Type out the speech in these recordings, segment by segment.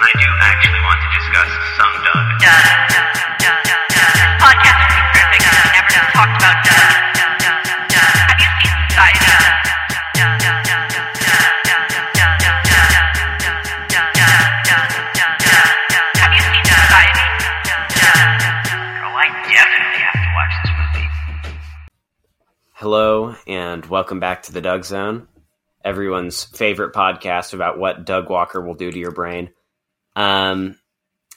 and I do actually want to discuss some Doug. Podcast would be perfect. We never talked about Have you seen Have you seen Society? Oh, I definitely have to watch this movie. Hello, and welcome back to the Doug Zone, everyone's favorite podcast about what Doug Walker will do to your brain. Um,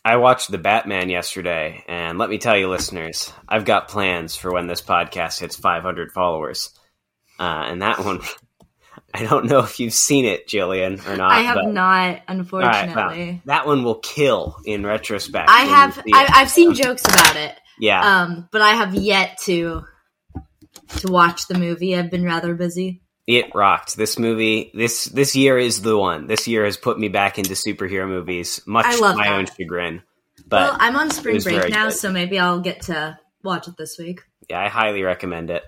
I watched The Batman yesterday, and let me tell you, listeners, I've got plans for when this podcast hits 500 followers. Uh, and that one, I don't know if you've seen it, Jillian, or not. I have but- not, All right, unfortunately. well, that one will kill in retrospect. I have. see I. I've seen jokes about it, yeah. um, but I have yet to to watch the movie. I've been rather busy. It rocked. This movie, this this year is the one. This year has put me back into superhero movies, much I to love my that. own chagrin. But well, I'm on spring break now, good. so maybe I'll get to watch it this week. yeah, I highly recommend it.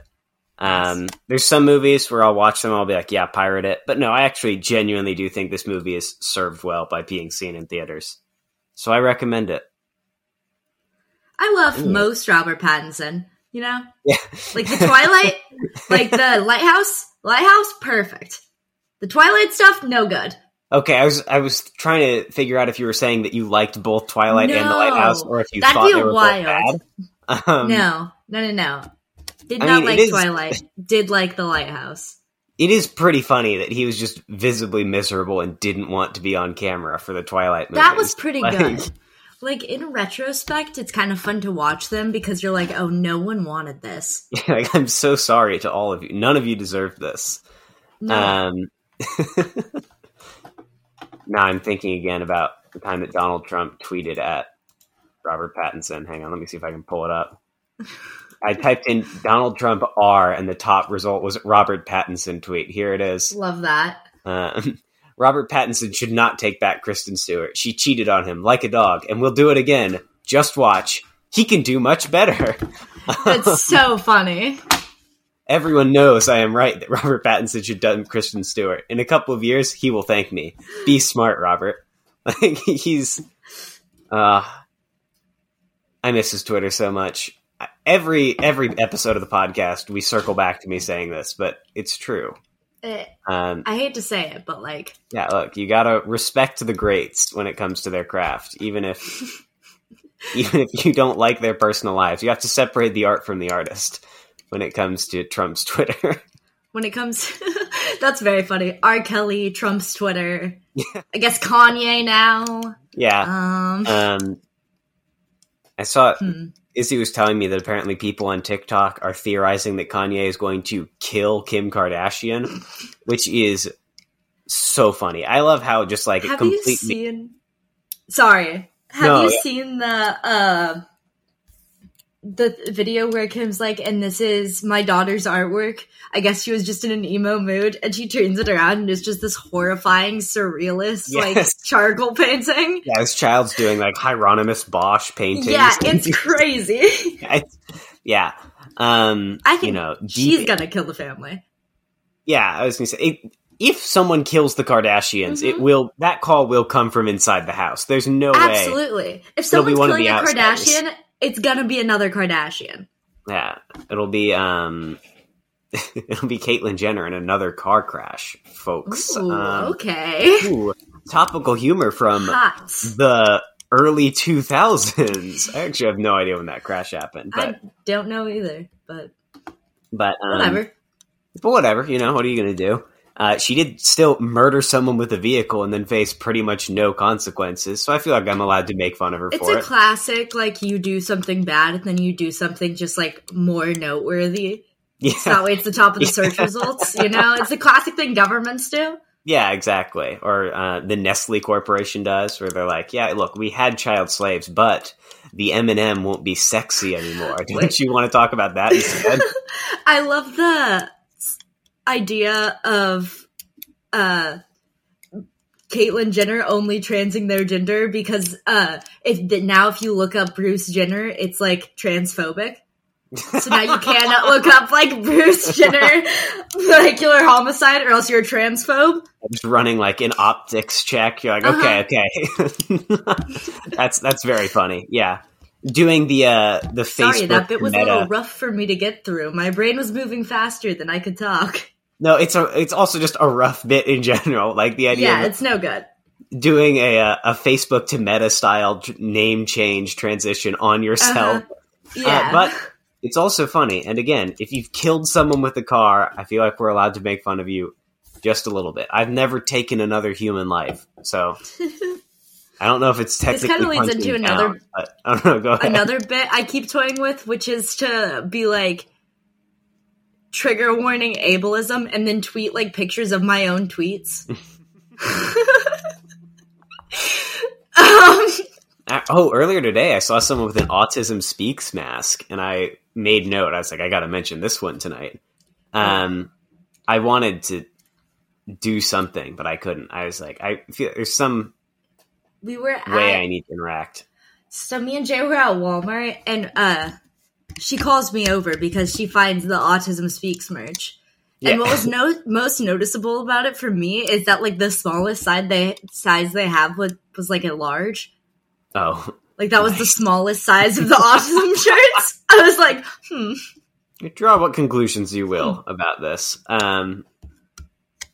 Um, there's some movies where I'll watch them, I'll be like, yeah, pirate it. But no, I actually genuinely do think this movie is served well by being seen in theaters. So I recommend it. I love Ooh. most Robert Pattinson. You know, Yeah, like the Twilight, like the Lighthouse. Lighthouse, perfect. The Twilight stuff, no good. Okay, I was I was trying to figure out if you were saying that you liked both Twilight and The Lighthouse, or if you That'd thought be they were wild. both bad. Um, no, no, no, no. Did I not mean, like is- Twilight. Did like the Lighthouse. it is pretty funny that he was just visibly miserable and didn't want to be on camera for the Twilight movies. That was pretty Like, good. Like in retrospect, it's kind of fun to watch them because you're like, oh, no one wanted this. like, I'm so sorry to all of you. None of you deserved this. No, Um, now I'm thinking again about the time that Donald Trump tweeted at Robert Pattinson. Hang on, let me see if I can pull it up. I typed in Donald Trump R, and the top result was Robert Pattinson tweet. Here it is. love that. Um, Robert Pattinson should not take back Kristen Stewart. She cheated on him like a dog, and we'll do it again. Just watch. He can do much better. That's so funny. Everyone knows I am right that Robert Pattinson should dump Kristen Stewart. In a couple of years, he will thank me. Be smart, Robert. Like he's, uh, I miss his Twitter so much. Every every episode of the podcast, we circle back to me saying this, but it's true. Um, I hate to say it, but like, yeah, look, you gotta respect the greats when it comes to their craft, even if even if you don't like their personal lives. You have to separate the art from the artist when it comes to Trump's Twitter. when it comes, that's very funny. R. Kelly, Trump's Twitter. I guess Kanye now. yeah. Um, Um, I saw hmm. Izzy was telling me that apparently people on TikTok are theorizing that Kanye is going to kill Kim Kardashian, which is so funny. I love how just like it have you completely. seen? Sorry, have No, you yeah. seen the uh the video where Kim's like, "And this is my daughter's artwork." I guess she was just in an emo mood, and she turns it around, and it's just this horrifying, surrealist, like charcoal painting. yeah, this child's doing like Hieronymus Bosch paintings. Yeah, it's crazy. It's- yeah. Um, I think you know, She's deep- gonna kill the family. yeah. I was gonna say, it, if someone kills the Kardashians, it Mhm. will that call will come from inside the house. There's no way. Absolutely. If someone's killing the a. Kardashian, it's gonna be another Kardashian. Yeah, it'll be um, it'll be Caitlyn Jenner in another car crash, folks. Ooh, Um, okay. ooh, topical humor from Hot. the early 2000s. I actually have no idea when that crash happened, but I don't know either, but but um, whatever. But whatever, you know, what are you gonna do? Uh, she did still murder someone with a vehicle and then face pretty much no consequences. So I feel like I'm allowed to make fun of her It's for a it. classic, like you do something bad and then you do something just like more noteworthy. yeah, So that way it's the top of the search results. You know, it's the classic thing governments do. yeah, exactly. Or uh, the Nestle Corporation does, where they're like, "Yeah, look, we had child slaves, but the M and M won't be sexy anymore." Don't you want to talk about that instead? I love the idea of uh Caitlyn Jenner only transing their gender because uh if now if you look up Bruce Jenner, it's like transphobic. So now you cannot look up like Bruce Jenner vehicular homicide, or else you're a transphobe. I'm just running like an optics check. You're like, Uh-huh. okay, okay. that's that's very funny. Yeah, doing the uh the Facebook Sorry, that bit was a little rough for me to get through. My brain was moving faster than I could talk. No, it's a it's also just a rough bit in general. Like the idea Yeah, of it's no good. doing a uh, a Facebook to Meta style name change transition on yourself. Uh-huh. Yeah, Uh, but it's also funny. And again, if you've killed someone with a car, I feel like we're allowed to make fun of you just a little bit. I've never taken another human life, so I don't know if it's technically. This kinda leads into another- down, I don't know. Go ahead. another bit I keep toying with, which is to be like trigger warning ableism and then tweet like pictures of my own tweets. um, Uh, Oh, earlier today, I saw someone with an Autism Speaks mask, and I made note. I was like, I got to mention this one tonight. Um, I wanted to do something, but I couldn't. I was like, I feel there's some we were at way I need to interact. So me and Jay were at Walmart, and uh, she calls me over because she finds the Autism Speaks merch. And what was no- most noticeable about it for me is that like the smallest size they size they have was, was like a large. Oh, Like that was the smallest size of the autism shirts. I was like, hmm. draw what conclusions you will about this. Um,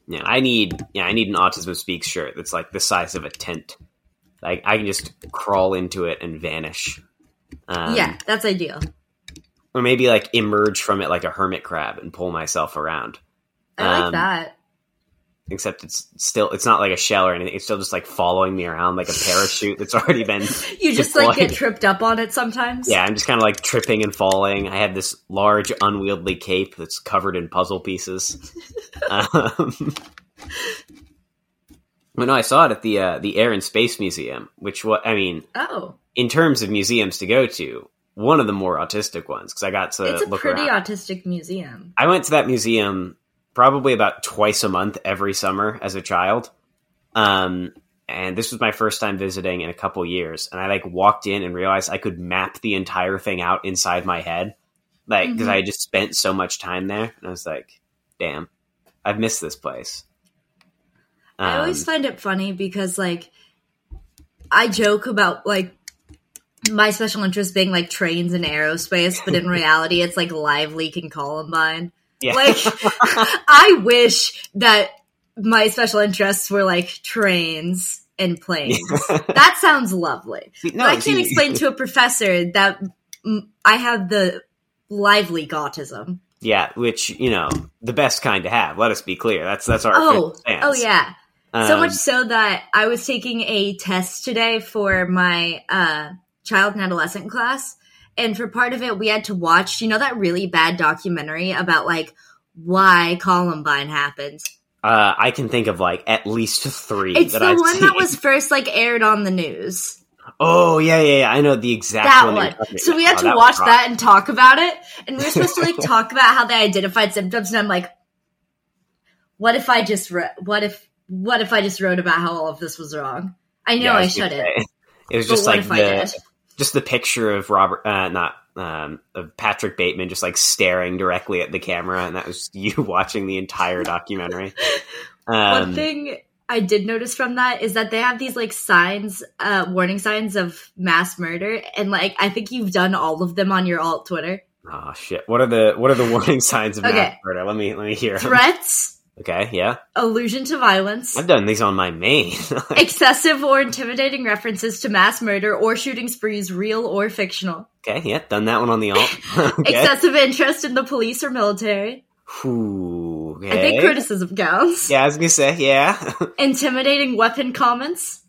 yeah, I need yeah, I need an Autism Speaks shirt that's like the size of a tent. Like I can just crawl into it and vanish. Um, yeah, that's ideal. Or maybe like emerge from it like a hermit crab and pull myself around. I like um, that. Except it's still it's not like a shell or anything. It's still just like following me around like a parachute that's already been. You just like get tripped up on it sometimes. Yeah, I'm just kind of like tripping and falling. I have this large unwieldy cape that's covered in puzzle pieces. um, no, I saw it at the uh, the Air and Space Museum, which what I mean Oh, in terms of museums to go to, one of the more autistic ones because I got to it's a pretty around. autistic museum. I went to that museum probably about twice a month every summer as a child. Um, and this was my first time visiting in a couple years. And I like walked in and realized I could map the entire thing out inside my head. Like, because Mhm. I had just spent so much time there. And I was like, damn, I've missed this place. I always Um, find it funny because like I joke about like my special interest being like trains and aerospace, but in reality it's like live leak and Columbine. yeah. Like I wish that my special interests were like trains and planes. that sounds lovely. No, I can't explain to a professor that I have the live leak autism. Yeah, which, you know, the best kind to have. Let us be clear. That's, that's our Oh, oh yeah. so Um, much so that I was taking a test today for my uh, child and adolescent class, and for part of it, we had to watch. You know that really bad documentary about like why Columbine happened. Uh, I can think of like at least three. It's that the I've one seen. that was first like aired on the news. Oh yeah, yeah, yeah. I know the exact that one. one. So we had Oh, to was watch that and talk about it, and we were supposed to like talk about how they identified symptoms. And I'm like, what if I just wrote? What if? What if I just wrote about how all of this was wrong? I know Yeah, I gonna shouldn't. It was just what like if I the? Just the picture of Robert, uh, not um, of Patrick Bateman, just like staring directly at the camera, and that was you watching the entire documentary. One Um, thing I did notice from that is that they have these like signs, uh, warning signs of mass murder, and like I think you've done all of them on your alt Twitter. oh shit! What are the what are the warning signs of Okay. mass murder? Let me let me hear. Threats, Okay, yeah, allusion to violence, I've done these on my main. excessive or intimidating references to mass murder or shooting sprees, real or fictional, okay, yeah, done that one on the alt. okay. excessive interest in the police or military. Ooh, okay. I think criticism counts. Yeah, I was gonna say yeah. Intimidating weapon comments.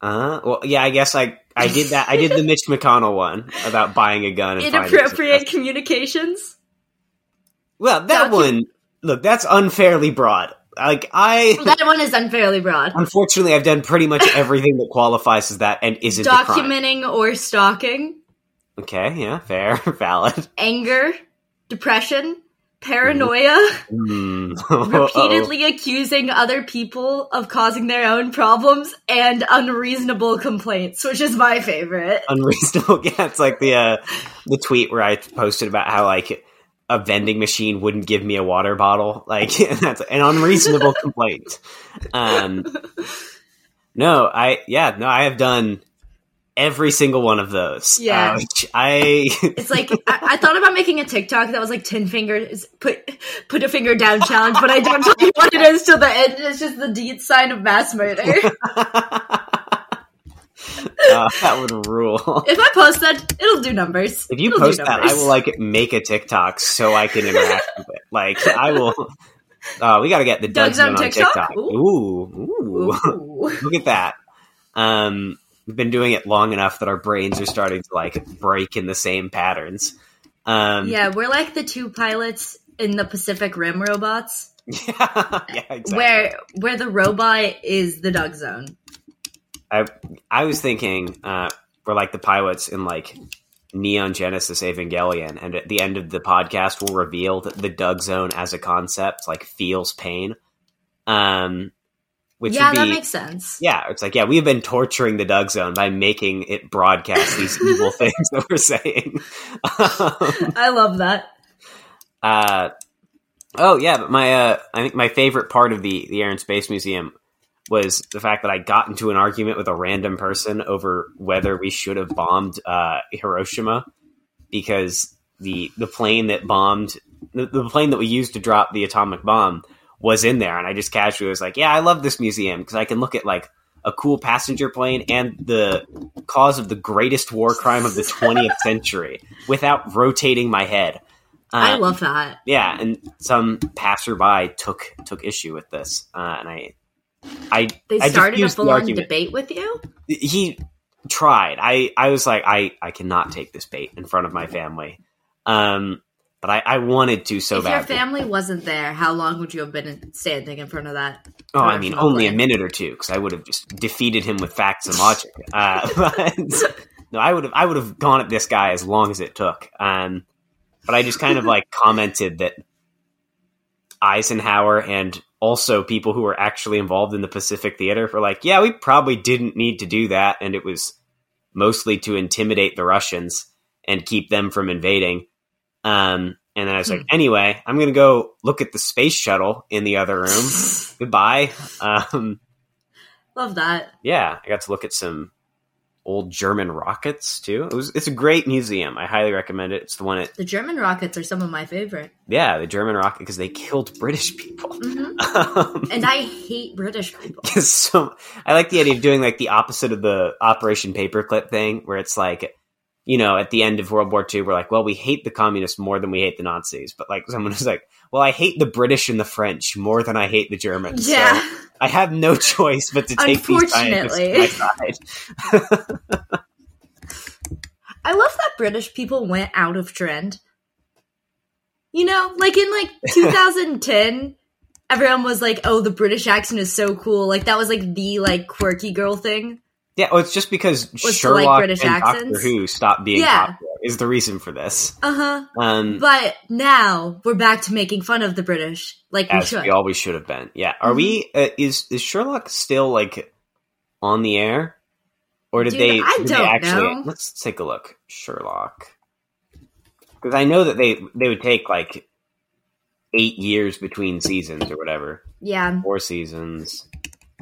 Uh, well, yeah, I guess I I did that. I did the Mitch McConnell one about buying a gun and Inappropriate communications. Well, that Docu- one, look, that's unfairly broad. Like I, That one is unfairly broad. unfortunately, I've done pretty much everything that qualifies as that and isn't. Documenting or stalking. Okay, yeah, fair, valid. anger, depression, paranoia, Hmm. repeatedly accusing other people of causing their own problems, and unreasonable complaints, which is my favorite. unreasonable. Yeah, it's like the uh, the tweet where I posted about how like a vending machine wouldn't give me a water bottle. Like that's an unreasonable complaint. Um, no, I yeah, no, I have done every single one of those. Yeah. Uh, I It's like I, I thought about making a TikTok that was like ten fingers put put a finger down challenge, but I don't tell you what it is till the end. It's just the deed sign of mass murder. uh, that would rule. if I post that, it'll do numbers. If you It'll post that, I will like make a TikTok so I can interact with it. Like I will. Uh, we got to get the Doug's Doug's on on TikTok? TikTok. Ooh. Ooh, ooh. Ooh. Look at that. Um, we've been doing it long enough that our brains are starting to like break in the same patterns. Um, Yeah, we're like the two pilots in the Pacific Rim robots, yeah, yeah, exactly. where where the robot is the Doug Zone. I I was thinking uh, we're like the pilots in like Neon Genesis Evangelion, and at the end of the podcast, we'll reveal that the Doug Zone as a concept like feels pain. Um, which yeah, would be that makes sense. yeah, it's like yeah, we have been torturing the Doug Zone by making it broadcast these evil things that we're saying. Um, I love that. Uh, oh yeah, but my uh, I think my favorite part of the the Air and Space Museum was the fact that I got into an argument with a random person over whether we should have bombed uh, Hiroshima because the the plane that bombed the, the plane that we used to drop the atomic bomb was in there, and I just casually was like, "Yeah, I love this museum because I can look at like." A cool passenger plane and the cause of the greatest war crime of the 20th century without rotating my head. I Uh, love that. yeah, and some passerby took took issue with this, uh, and I, I, They I started a full on debate with you. He tried. I, I was like, I, I cannot take this bait in front of my family, um, but I, I wanted to so if your family wasn't there, how long would you have been standing in front of that? oh, I mean, only a minute or two because I would have just defeated him with facts and logic. Uh, but no, I would have, I would have gone at this guy as long as it took. Um, but I just kind of like commented that Eisenhower and also people who were actually involved in the Pacific Theater were like, yeah, we probably didn't need to do that, and it was mostly to intimidate the Russians and keep them from invading. Um, and then I was like, anyway, I'm gonna go look at the space shuttle in the other room. Goodbye. Um, Love that. yeah, I got to look at some old German rockets too. It was it's a great museum. I highly recommend it. It's the one at The German rockets are some of my favorite. yeah, the German rocket because they killed British people. hmm Um, And I hate British people. So I like the idea of doing like the opposite of the Operation Paperclip thing, where it's like, you know, at the end of World War II, we're like, well, we hate the communists more than we hate the Nazis, but like someone was like, well, I hate the British and the French more than I hate the Germans. So Yeah. I have no choice but to take these scientists to my side. I love that British people went out of trend. You know, like in like 2010, everyone was like, "Oh, the British accent is so cool." Like that was like the like quirky girl thing. Yeah, well, it's just because like Sherlock British and Doctor? Who stopped being Yeah. popular is the reason for this. Uh huh. Um, But now we're back to making fun of the British, like we should. we always should have been. Yeah. Are we? Uh, is is Sherlock still like on the air, or did Dude, they? I did don't actually, know. Let's take a look. Sherlock, because I know that they they would take like eight years between seasons or whatever. yeah, Four seasons.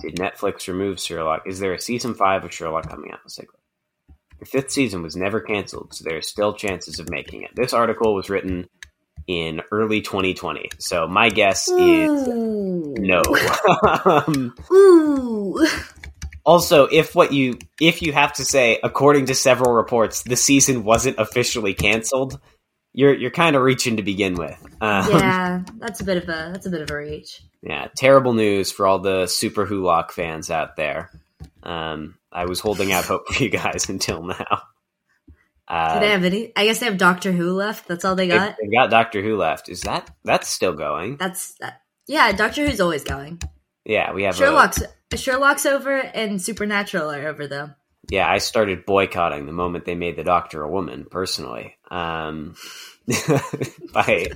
Did Netflix remove Sherlock? Is there a season five of Sherlock coming out? Let's take a look. The fifth season was never canceled, so there are still chances of making it. This article was written in early 2020, so my guess is Ooh. no. um, Ooh. also, if what you if you have to say, according to several reports, the season wasn't officially canceled, you're you're kind of reaching to begin with. Um, Yeah, that's a bit of a that's a bit of a reach. Yeah, terrible news for all the Superwholock fans out there. Um, I was holding out hope for you guys until now. Uh, Do they have any? I guess they have Doctor Who left. That's all they got. they've got Doctor Who left. Is that that's still going? That's that. Yeah, Doctor Who's always going. Yeah, we have a- Sherlock's Sherlock's over and Supernatural are over though. yeah, I started boycotting the moment they made the Doctor a woman. Personally, um, by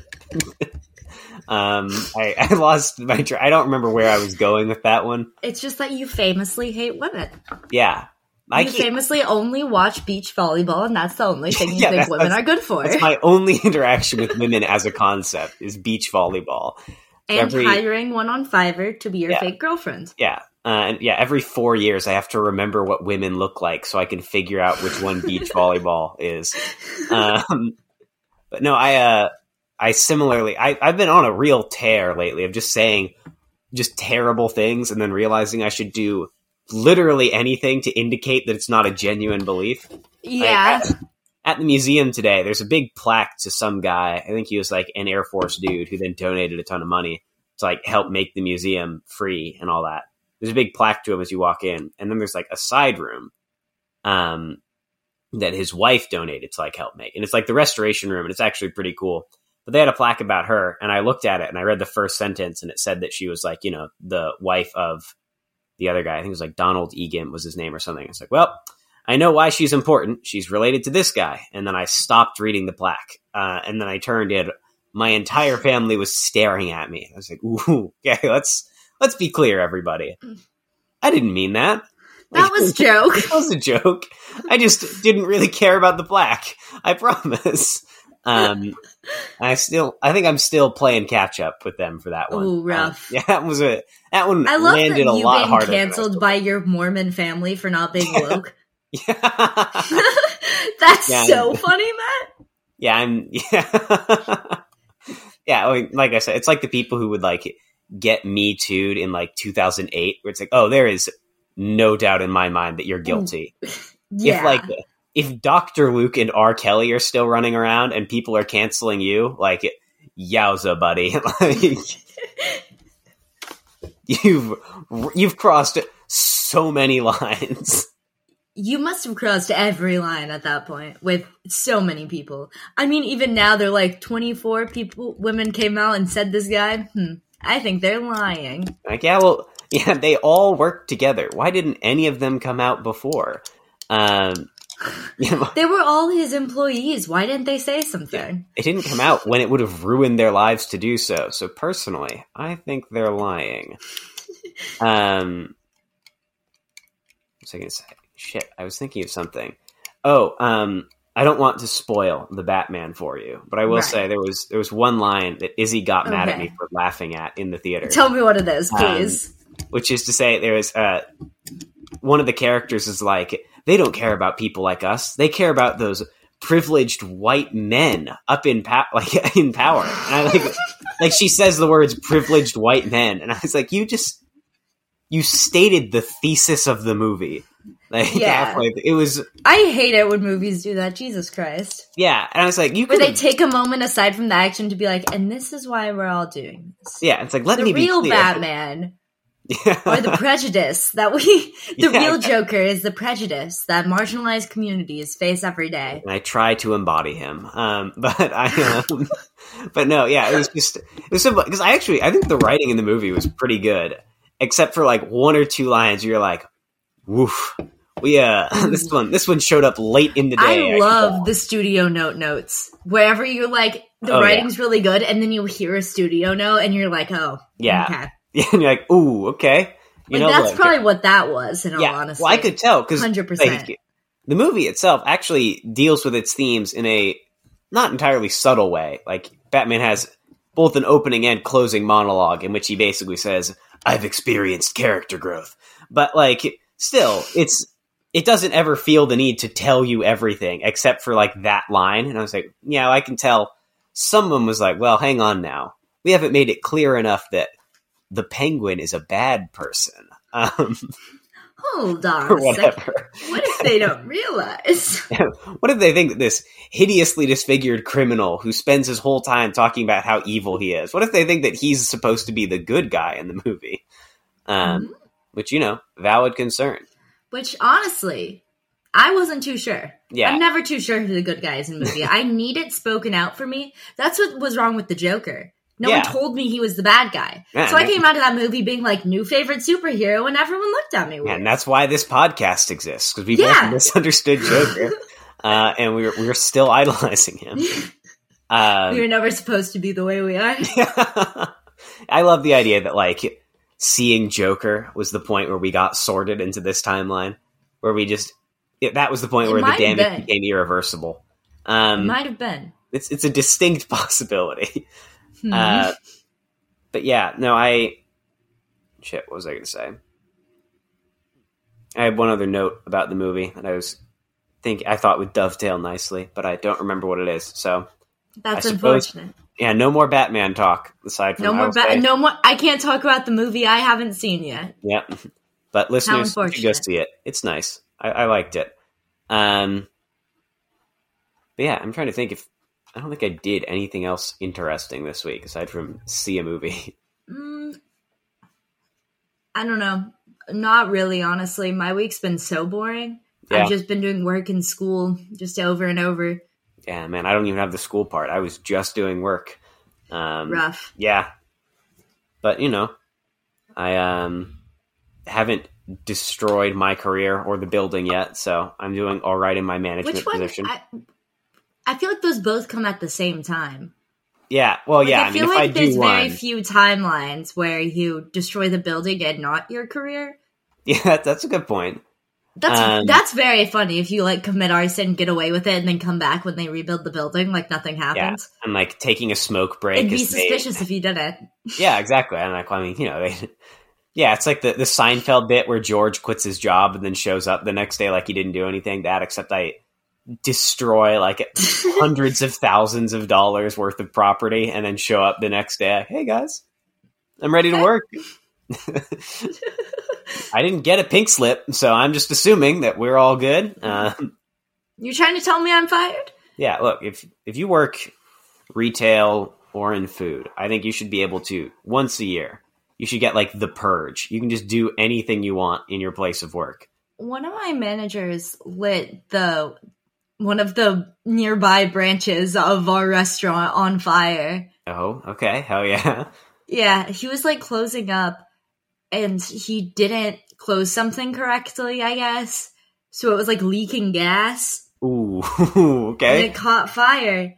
Um, I, I lost my. Tra- I don't remember where I was going with that one. It's just that you famously hate women. Yeah, I you famously only watch beach volleyball, and that's the only thing you Yeah, think women are good for. that's my only interaction with women as a concept is beach volleyball. and every- hiring one on Fiverr to be your Yeah. fake girlfriend. Yeah. Uh, and yeah, every four years I have to remember what women look like so I can figure out which one beach volleyball is. Um, but no, I uh, I similarly I, I've been on a real tear lately of just saying just terrible things and then realizing I should do literally anything to indicate that it's not a genuine belief. Yeah. at, at the museum today, there's a big plaque to some guy. I think he was like an Air Force dude who then donated a ton of money to like help make the museum free and all that. There's a big plaque to him as you walk in, and then there's like a side room, um, that his wife donated to like help make, and it's like the restoration room, and it's actually pretty cool. But they had a plaque about her, and I looked at it and I read the first sentence, and it said that she was like, you know, the wife of the other guy. I think it was like Donald Engen was his name or something. It's like, well, I know why she's important. She's related to this guy. And then I stopped reading the plaque. Uh, and then I turned it. My entire family was staring at me. I was like, ooh, okay, let's let's be clear, everybody. I didn't mean that. That was a joke. That was a joke. I just didn't really care about the plaque. I promise. Um, I still, I think I'm still playing catch up with them for that one. Ooh, Um, rough. yeah, that was a that one I love that landed a you lot being harder. canceled by your Mormon family for not being woke. Yeah. That's Yeah. so funny, Matt. yeah, I'm yeah. yeah, I mean, like I said, it's like the people who would like get me too'd in like 2008 where it's like, "Oh, there is no doubt in my mind that you're guilty." Yeah. If like if Dr. Luke and R. Kelly are still running around and people are canceling you, like yowza, buddy. like you've you've crossed so many lines. you must have crossed every line at that point with so many people. I mean, even now they're like 24 people, women came out and said this guy. Hmm. I think they're lying. Like, yeah, well, yeah, they all work together. Why didn't any of them come out before? Um, They were all his employees. Why didn't they say something? it didn't come out when it would have ruined their lives to do so. So personally, I think they're lying. Um, what was I to say? Shit, I was thinking of something. Oh, um, I don't want to spoil the Batman for you, but I will Right. say there was there was one line that Izzy got mad at me for laughing at in the theater. Tell me what it is, Um, please. which is to say there is uh one of the characters is like they don't care about people like us they care about those privileged white men up in power like in power and i like like she says the words privileged white men and i was like you just you stated the thesis of the movie like Yeah. halfway it was I hate it when movies do that. Jesus Christ. yeah and i was like you Where could they take a moment aside from the action to be like, and this is why we're all doing this. yeah it's like let the me be real. Batman yeah. or the prejudice that we the Yeah. real joker is the prejudice that marginalized communities face every day and I try to embody him. Um, but I, um, but no, yeah, it was just it was simple because I actually I think the writing in the movie was pretty good, except for like one or two lines. You're like, woof. We uh, this one this one showed up late in the day. i love the studio note notes wherever you're like the Oh, yeah. writing's really good and then you hear a studio note and you're like oh Yeah. okay and you're like, ooh, okay. You like know, that's like- probably what that was in all yeah. honesty Well, I could tell because 100%. the movie itself actually deals with its themes in a not entirely subtle way. Like Batman has both an opening and closing monologue in which he basically says, "I've experienced character growth," but like still, it's it doesn't ever feel the need to tell you everything except for like that line. And I was like, yeah, I can tell. Someone was like, well, hang on now, we haven't made it clear enough that the Penguin is a bad person. Um, hold on or a second whatever. what if they don't realize what if they think that this hideously disfigured criminal who spends his whole time talking about how evil he is, what if they think that he's supposed to be the good guy in the movie? Um, Mm-hmm. Which, you know, valid concern. which honestly i wasn't too sure Yeah. I'm never too sure who the good guy is in the movie. I need it spoken out for me. That's what was wrong with the Joker. No Yeah. one told me he was the bad guy. Yeah, so I came out of that movie being like new favorite superhero, and everyone looked at me weird. And that's why this podcast exists, because we both misunderstood Joker. Uh, and we were, we were still idolizing him. Um, we were never supposed to be the way we are. I love the idea that like seeing Joker was the point where we got sorted into this timeline, where we just it, that was the point It where the damage became irreversible. Um, Might have been. it's it's a distinct possibility. Hmm. Uh, but yeah, no, I shit. What was I going to say? I had one other note about the movie that I was think I thought would dovetail nicely, but I don't remember what it is. So That's I suppose- unfortunate. yeah, no more Batman talk aside from No more. Ba- no more. I can't talk about the movie I haven't seen yet. Yeah, but listeners, you go see it. It's nice. I, I liked it. Um, but yeah, I'm trying to think if I don't think I did anything else interesting this week aside from see a movie. Mm, I don't know. Not really, honestly. My week's been so boring. Yeah. I've just been doing work in school just over and over. yeah, man, I don't even have the school part. I was just doing work. Um, Rough. Yeah, but you know, I um haven't destroyed my career or the building yet, so I'm doing all right in my management position. I, I feel like those both come at the same time. yeah, well, Like, yeah. I I mean, feel if like I there's very one, few timelines where you destroy the building and not your career. yeah, that's a good point. That's Um, that's very funny if you like commit arson, get away with it, and then come back when they rebuild the building like nothing happens. And like taking a smoke break. It'd be is they- suspicious if you did it. Yeah, exactly. And like, I mean, you know, they, yeah, it's like the the Seinfeld bit where George quits his job and then shows up the next day like he didn't do anything. That except I destroy like hundreds of thousands of dollars worth of property and then show up the next day. Hey guys, I'm ready to work. I didn't get a pink slip, so I'm just assuming that we're all good. Um, You're trying to tell me I'm fired? yeah, look, if if you work retail or in food, I think you should be able to once a year. You should get like the purge. You can just do anything you want in your place of work. One of my managers lit the one of the nearby branches of our restaurant on fire. Oh, okay, hell yeah. Yeah, he was like closing up and he didn't close something correctly, I guess. So it was like leaking gas Ooh, and okay. it caught fire.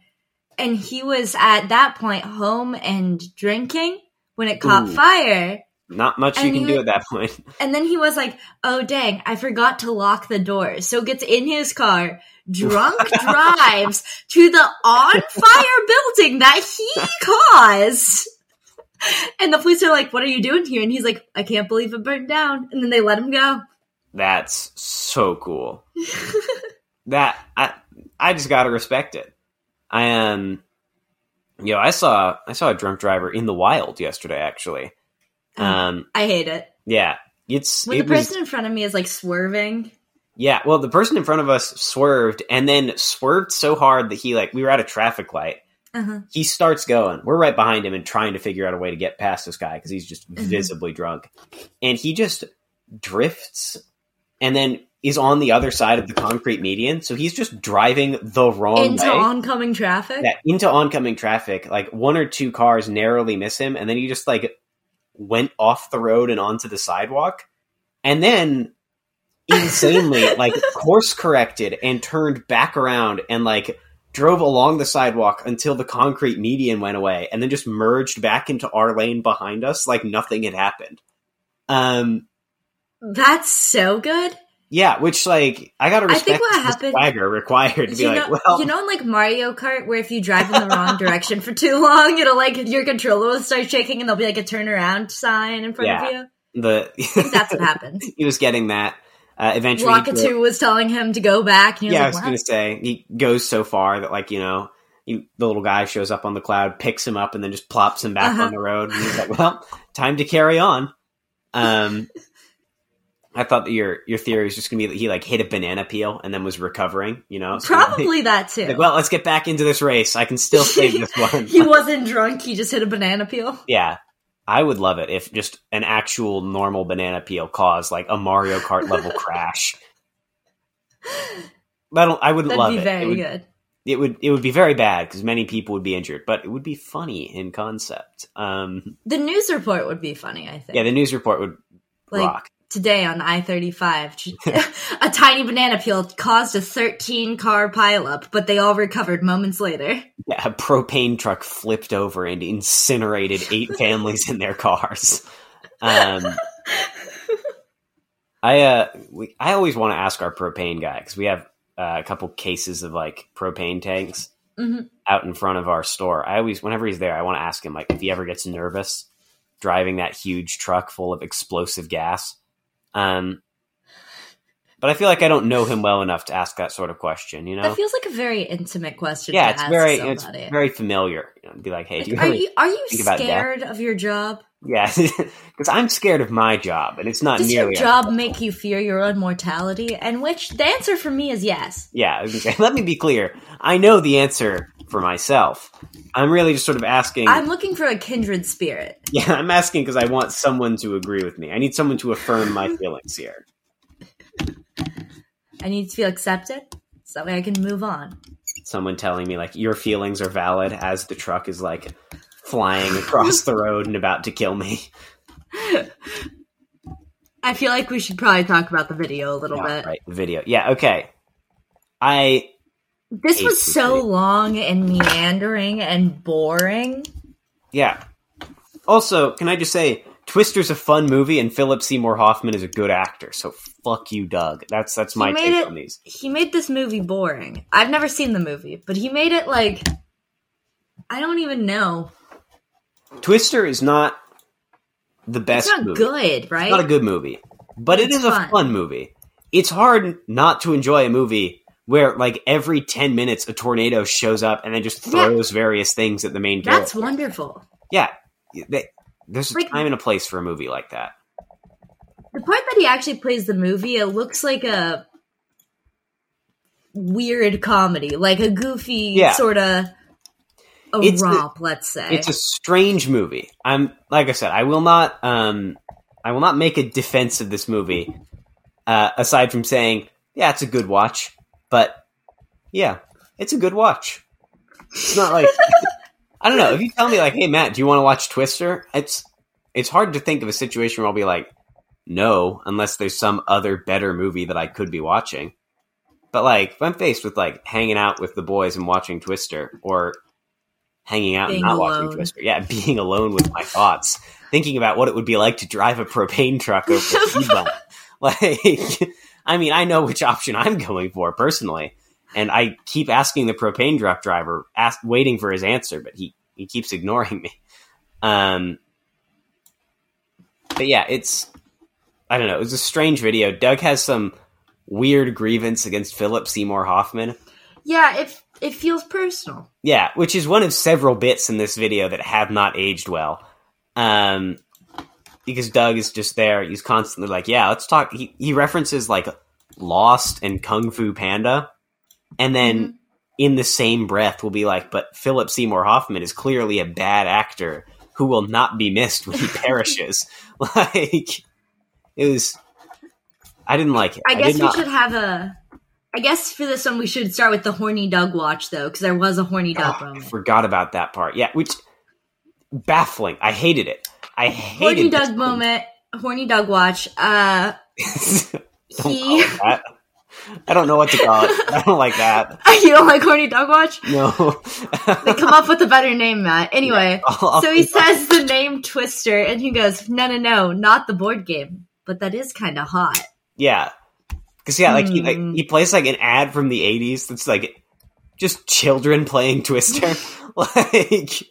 And he was at that point home and drinking when it caught Ooh. fire. Not much you can do at that point. And then he was like, "Oh dang, I forgot to lock the door." So gets in his car, drunk drives to the on fire building that he caused. And the police are like, "What are you doing here?" And he's like, "I can't believe it burned down." And then they let him go. That's so cool. that I I just gotta respect it. I am. Yo, I saw I saw a drunk driver in the wild yesterday. Actually, Oh. um, I hate it yeah, it's when it the was- person in front of me is like swerving. Yeah, well, the person in front of us swerved and then swerved so hard that he like we were at a traffic light. Uh-huh. He starts going. We're right behind him and trying to figure out a way to get past this guy because he's just Mhm. visibly drunk, and he just drifts and then is on the other side of the concrete median. So he's just driving the wrong Into way. oncoming traffic. yeah, into oncoming traffic. Like one or two cars narrowly miss him, and then he just like went off the road and onto the sidewalk, and then insanely like course corrected and turned back around and like drove along the sidewalk until the concrete median went away, and then just merged back into our lane behind us like nothing had happened. Um. That's so good. Yeah, which like I gotta I think respect what happened- swagger required to be you like, well, you know, in like Mario Kart, where if you drive in the wrong direction for too long, it'll like your controller will start shaking, and there'll be like a turnaround sign in front Yeah. of you. the That's what happens. he was getting that. Uh, eventually, drove- was telling him to go back. And he was yeah, I was going to say he goes so far that like you know he, the little guy shows up on the cloud, picks him up, and then just plops him back Uh-huh. on the road. And he's like, "Well, time to carry on." Um, I thought that your your theory was just going to be that he like hit a banana peel and then was recovering. You know, So, like, Probably that too. like, well, let's get back into this race. I can still save this one. he wasn't drunk. He just hit a banana peel. yeah. I would love it if just an actual normal banana peel caused like a Mario Kart level crash. I don't. I would That'd love be it. very it would, good. it would it would be very bad because many people would be injured, but it would be funny in concept. Um, The news report would be funny. I think. yeah, the news report would like rock. Today on I 35. a tiny banana peel caused a 13 car pileup, but they all recovered moments later. Yeah, a propane truck flipped over and incinerated eight families in their cars. Um, I uh, we, I always want to ask our propane guy because we have uh, a couple cases of like propane tanks Mhm. out in front of our store. I always, whenever he's there, I want to ask him like if he ever gets nervous driving that huge truck full of explosive gas. Um, but I feel like I don't know him well enough to ask that sort of question. You know? That feels like a very intimate question yeah, to it's ask very somebody. it's very familiar. You know, be like, hey, Like, you are really? you are you think about death? scared of your job? Yeah, because I'm scared of my job, and it's not Does your nearly. job make you fear your own mortality? And which the answer for me is yes. yeah, I was gonna say, let me be clear. I know the answer for myself. I'm really just sort of asking. I'm looking for a kindred spirit. yeah, I'm asking because I want someone to agree with me. I need someone to affirm my feelings here. I need to feel accepted so that way I can move on. Someone telling me like your feelings are valid as the truck is like flying across the road and about to kill me. I feel like we should probably talk about the video a little Yeah, bit. right, video. Yeah, okay. I This was so video. long and meandering and boring. Yeah. Also, can I just say, Twister's a fun movie, and Philip Seymour Hoffman is a good actor. So fuck you, Doug. That's that's my take it- on these. He made this movie boring. I've never seen the movie, but he made it like I don't even know. Twister is not the best It's not movie. good, right? It's not a good movie, but it It's is a fun. fun movie. It's hard not to enjoy a movie where, like, every ten minutes a tornado shows up and then just Yeah. throws various things at the main character. That's wonderful. Yeah, they, there's a Like- time and a place for a movie like that. The part that he actually plays the movie, it looks like a weird comedy, like a goofy Yeah. sort of a It's the- romp, let's say. It's a strange movie. I'm like I said, I will not um I will not make a defense of this movie uh aside from saying, yeah, it's a good watch, but yeah, it's a good watch. It's not like I don't know, if you tell me like, "Hey Matt, do you want to watch Twister?" It's it's hard to think of a situation where I'll be like, "No," unless there's some other better movie that I could be watching. But like, if I'm faced with like hanging out with the boys and watching Twister or hanging out Being and not watching. Twister. Yeah, being alone with my thoughts, thinking about what it would be like to drive a propane truck over a speed bump. Like, I mean, I know which option I'm going for personally, and I keep asking the propane truck driver, ask, waiting for his answer, but he he keeps ignoring me. Um, but yeah, it's I don't know. It was a strange video. Doug has some weird grievance against Philip Seymour Hoffman. yeah, it it feels personal. Yeah, which is one of several bits in this video that have not aged well. Um, because Doug is just there. He's constantly like, "Yeah, let's talk." He he references like Lost and Kung Fu Panda, and then Mhm. in the same breath will be like, "But Philip Seymour Hoffman is clearly a bad actor who will not be missed when he perishes." like it was. I didn't like it. I guess did we not- should have a. I guess for this one we should start with the horny Doug watch though, because there was a horny Doug Oh, I moment. forgot about that part. Yeah, which baffling. I hated it. I hated Horny Doug moment, horny Doug watch. Uh, He- call it that. I don't know what to call it. I don't like that. you don't like horny dog watch? No. They come up with a better name, Matt. Anyway, I'll- I'll so he says the name Twister, and he goes, "No, no, no, not the board game, but that is kind of hot." yeah, because yeah, like he like Hmm. he plays like an ad from the '80s that's like just children playing Twister. like,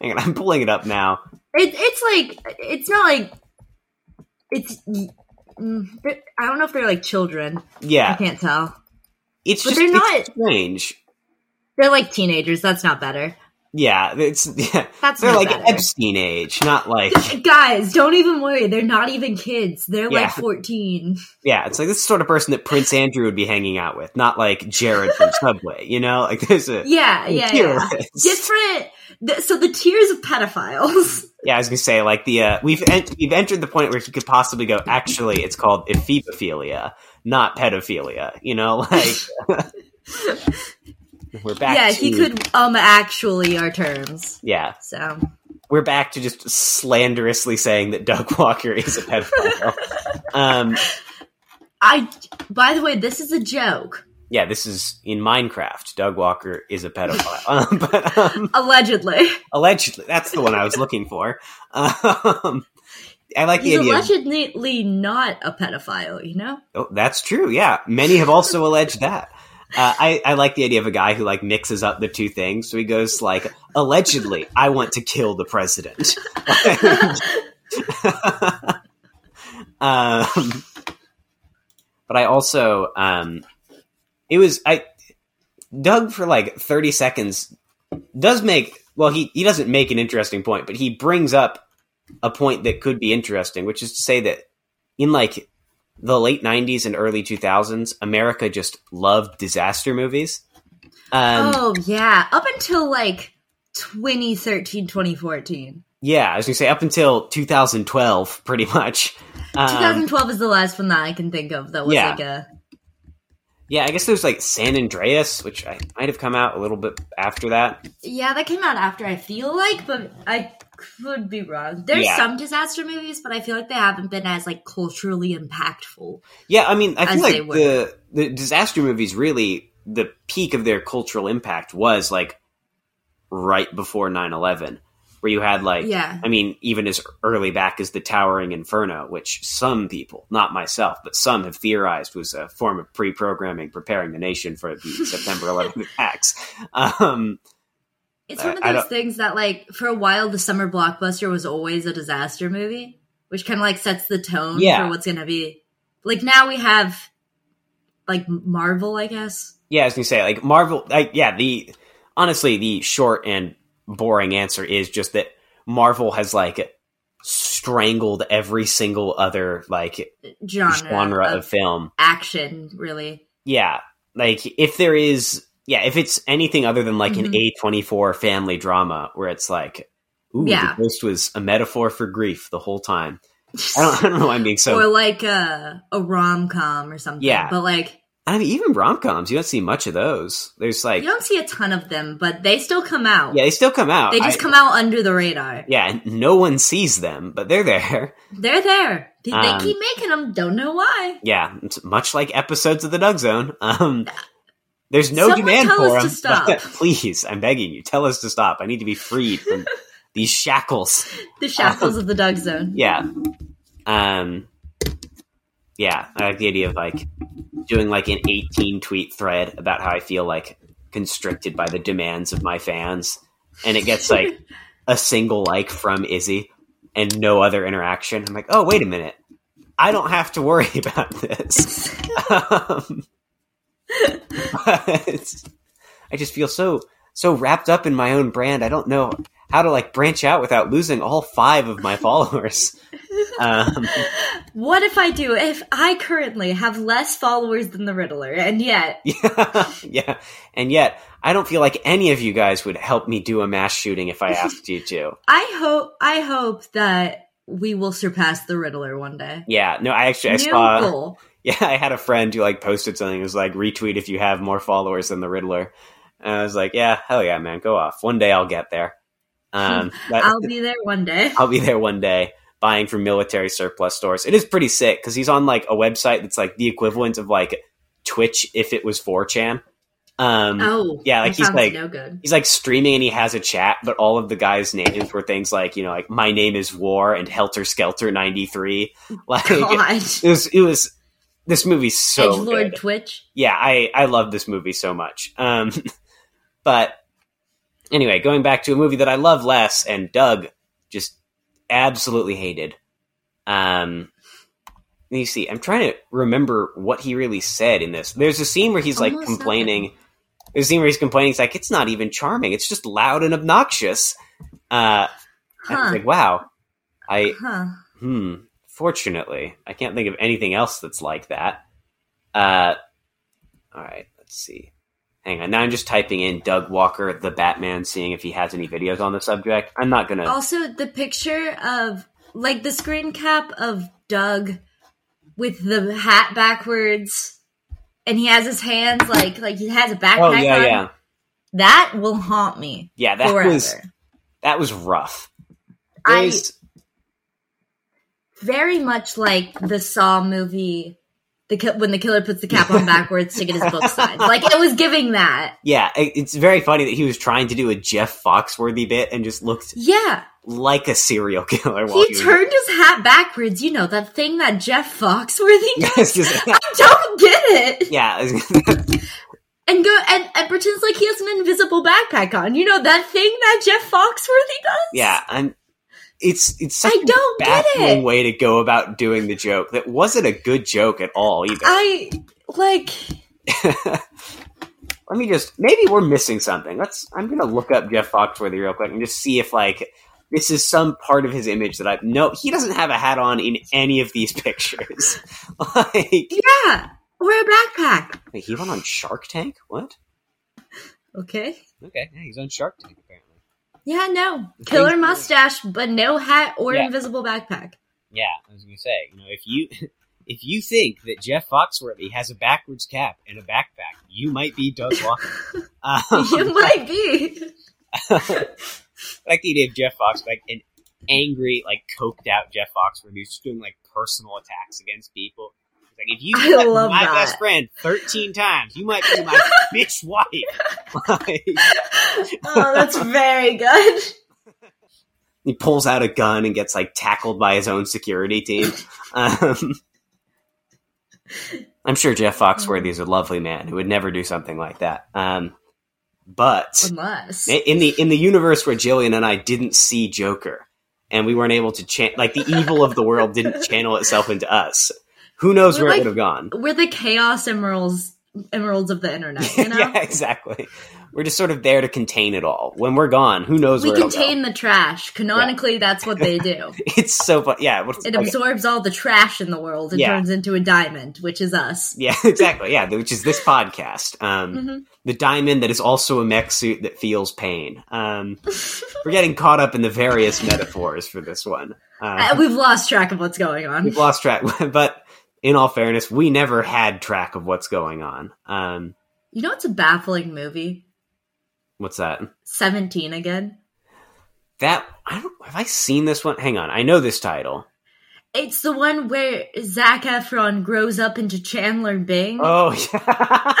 hang on, I'm pulling it up now. It, it's like it's not like it's. Mm, I don't know if they're like children. Yeah, I can't tell. it's but just they're not- strange. They're like teenagers. That's not better. Yeah, it's yeah. That's They're like better. Epstein age, not like Guys, don't even worry. They're not even kids. They're Yeah. like 14. Yeah, it's like this is the sort of person that Prince Andrew would be hanging out with, not like Jared from Subway. You know, like there's a Yeah, yeah, yeah. Different. th- So the tiers of pedophiles. Yeah, I was gonna say like the uh, we've ent- we've entered the point where he could possibly go. Actually, it's called ephebophilia, not pedophilia. You know, like we're back. yeah, to, he could um actually our terms. Yeah, So we're back to just slanderously saying that Doug Walker is a pedophile. um, I. By the way, this is a joke. yeah, this is in Minecraft. Doug Walker is a pedophile, um, but um, Allegedly, allegedly, that's the one I was looking for. Um, I like the he's idea. allegedly not a pedophile. You know. Oh, that's true. Yeah, many have also alleged that. Uh, I, I like the idea of a guy who like mixes up the two things. So he goes like, allegedly, I want to kill the president. um, but I also, um, it was I, Doug for like thirty seconds does make well he he doesn't make an interesting point, but he brings up a point that could be interesting, which is to say that in like the late 90s and early 2000s, America just loved disaster movies. Um, oh yeah, up until like 2013, 2014. Yeah, I was going to say up until 2012, pretty much. Um, 2012 is the last one that I can think of that was Yeah. like a yeah, I guess there's like San Andreas, which I might have come out a little bit after that. yeah that came out after I feel like, but I could be wrong. There's Yeah. some disaster movies, but I feel like they haven't been as like culturally impactful. Yeah, I mean, I feel like the the disaster movies really the peak of their cultural impact was like right before 9/11, where you had like Yeah. I mean, even as early back as the Towering Inferno, which some people, not myself, but some have theorized was a form of pre-programming, preparing the nation for the September 11th attacks. Um, It's one of those things that like for a while the summer blockbuster was always a disaster movie, which kind of like sets the tone Yeah. for what's going to be. Like now we have like Marvel, I guess. yeah, I was gonna say like Marvel. Like, yeah, the honestly, the short and boring answer is just that Marvel has like strangled every single other like Genre, genre of of film. action, really. Yeah, like if there is, yeah, if it's anything other than like an Mhm. A twenty four family drama where it's like, ooh, Yeah. the ghost was a metaphor for grief the whole time. I don't, I don't know why I'm being so. or like a a rom com or something. Yeah. but like I mean, even rom coms, you don't see much of those. There's like, you don't see a ton of them, but they still come out. yeah, they still come out. they just I- come out under the radar. Yeah, no one sees them, but they're there. They're there. They, Um, they keep making them. Don't know why. Yeah, it's much like episodes of the Doug Zone. Um, there's no Someone demand tell for us them. to stop. but please, I'm begging you, tell us to stop. I need to be freed from these shackles. The shackles of the Doug Zone. Yeah. Um. Yeah, I like the idea of like doing like an 18 tweet thread about how I feel like constricted by the demands of my fans, and it gets like a single like from Izzy and no other interaction. I'm like, oh wait a minute, I don't have to worry about this. um, but I just feel so so wrapped up in my own brand. I don't know how to like branch out without losing all five of my followers. Um, What if I do? If I currently have less followers than the Riddler, and yet yeah, yeah, and yet I don't feel like any of you guys would help me do a mass shooting if I asked you to. I hope I hope that we will surpass the Riddler one day. Yeah, no, I actually I New saw. goal. Yeah, I had a friend who like posted something. It was like retweet if you have more followers than the Riddler. And I was like, yeah, hell yeah, man, go off. One day I'll get there. Um, that- I'll be there one day. I'll be there one day buying from military surplus stores. It is pretty sick because he's on like a website that's like the equivalent of like Twitch if it was 4chan. Um, Oh, yeah, like he's like- no good. he's like streaming and he has a chat, but all of the guys' names were things like you know like my name is War and Helter Skelter ninety three. Like God, it was it was this movie's so Lord good. Twitch. Yeah, I I love this movie so much. Um, but anyway, going back to a movie that I love less and Doug just absolutely hated. Um, let me see. I'm trying to remember what he really said in this. There's a scene where he's like complaining. There's a scene where he's complaining. He's like, "It's not even charming. It's just loud and obnoxious." Uh, I was like, "Wow." I Huh. Hmm. Fortunately, I can't think of anything else that's like that. Uh, all right. Let's see. Hang on. Now I'm just typing in Doug Walker, the Batman, seeing if he has any videos on the subject. I'm not gonna. Also, the picture of like the screen cap of Doug with the hat backwards, and he has his hands like like he has a backpack oh yeah, on. yeah, That will haunt me yeah. That forever. was that was rough. I very much like the Saw movie, the ki- when the killer puts the cap on backwards to get his book signed. Like it was giving that. yeah, it's very funny that he was trying to do a Jeff Foxworthy bit and just looked Yeah, like a serial killer. While he was- turned his hat backwards. You know that thing that Jeff Foxworthy does. Yes, I don't get it. yeah, And go and, and pretends like he has an invisible backpack on. You know that thing that Jeff Foxworthy does. yeah. I'm. It's it's such I don't a get baffling it. way to go about doing the joke. That wasn't a good joke at all either. I like. Let me just maybe we're missing something. Let's I'm gonna look up Jeff Foxworthy real quick and just see if like this is some part of his image that I no he doesn't have a hat on in any of these pictures. like Yeah, or a backpack. wait, he went on Shark Tank? What? Okay. Okay, yeah, he's on Shark Tank apparently. Yeah, no. Killer Thanks. mustache, but no hat or Yeah. invisible backpack. Yeah, I was gonna say, you know, if you if you think that Jeff Foxworthy has a backwards cap and a backpack, you might be Doug Walker. Um, you might be. I like the idea of Jeff Fox, like an angry, like coked out Jeff Foxworthy who's just doing like personal attacks against people. He's like, if you I slept love my that. best friend thirteen times, you might be my bitch wife. Like, Oh, that's very good. he pulls out a gun and gets like tackled by his own security team. Um, I'm sure Jeff Foxworthy is a lovely man who would never do something like that. Um, but Unless. in the in the universe where Jillian and I didn't see Joker, and we weren't able to chan like the evil of the world didn't channel itself into us. Who knows We're where like- it would have gone? We're the chaos emeralds emeralds of the internet, you know? yeah, exactly. We're just sort of there to contain it all. When we're gone, who knows we contain the trash. Canonically, that's what they do. It's so fun. Yeah, It absorbs all the trash in the world and Yeah. turns into a diamond, which is us. Yeah, exactly. Yeah, which is this podcast. Um, Mhm. The diamond that is also a mech suit that feels pain. Um, we're getting caught up in the various metaphors for this one. Uh, Uh, we've lost track of what's going on. we've lost track, but in all fairness, we never had track of what's going on. Um, You know, it's a baffling movie. what's that? 17 again. That I don't have I seen this one. Hang on, I know this title. It's the one where Zac Efron grows up into Chandler Bing. Oh yeah.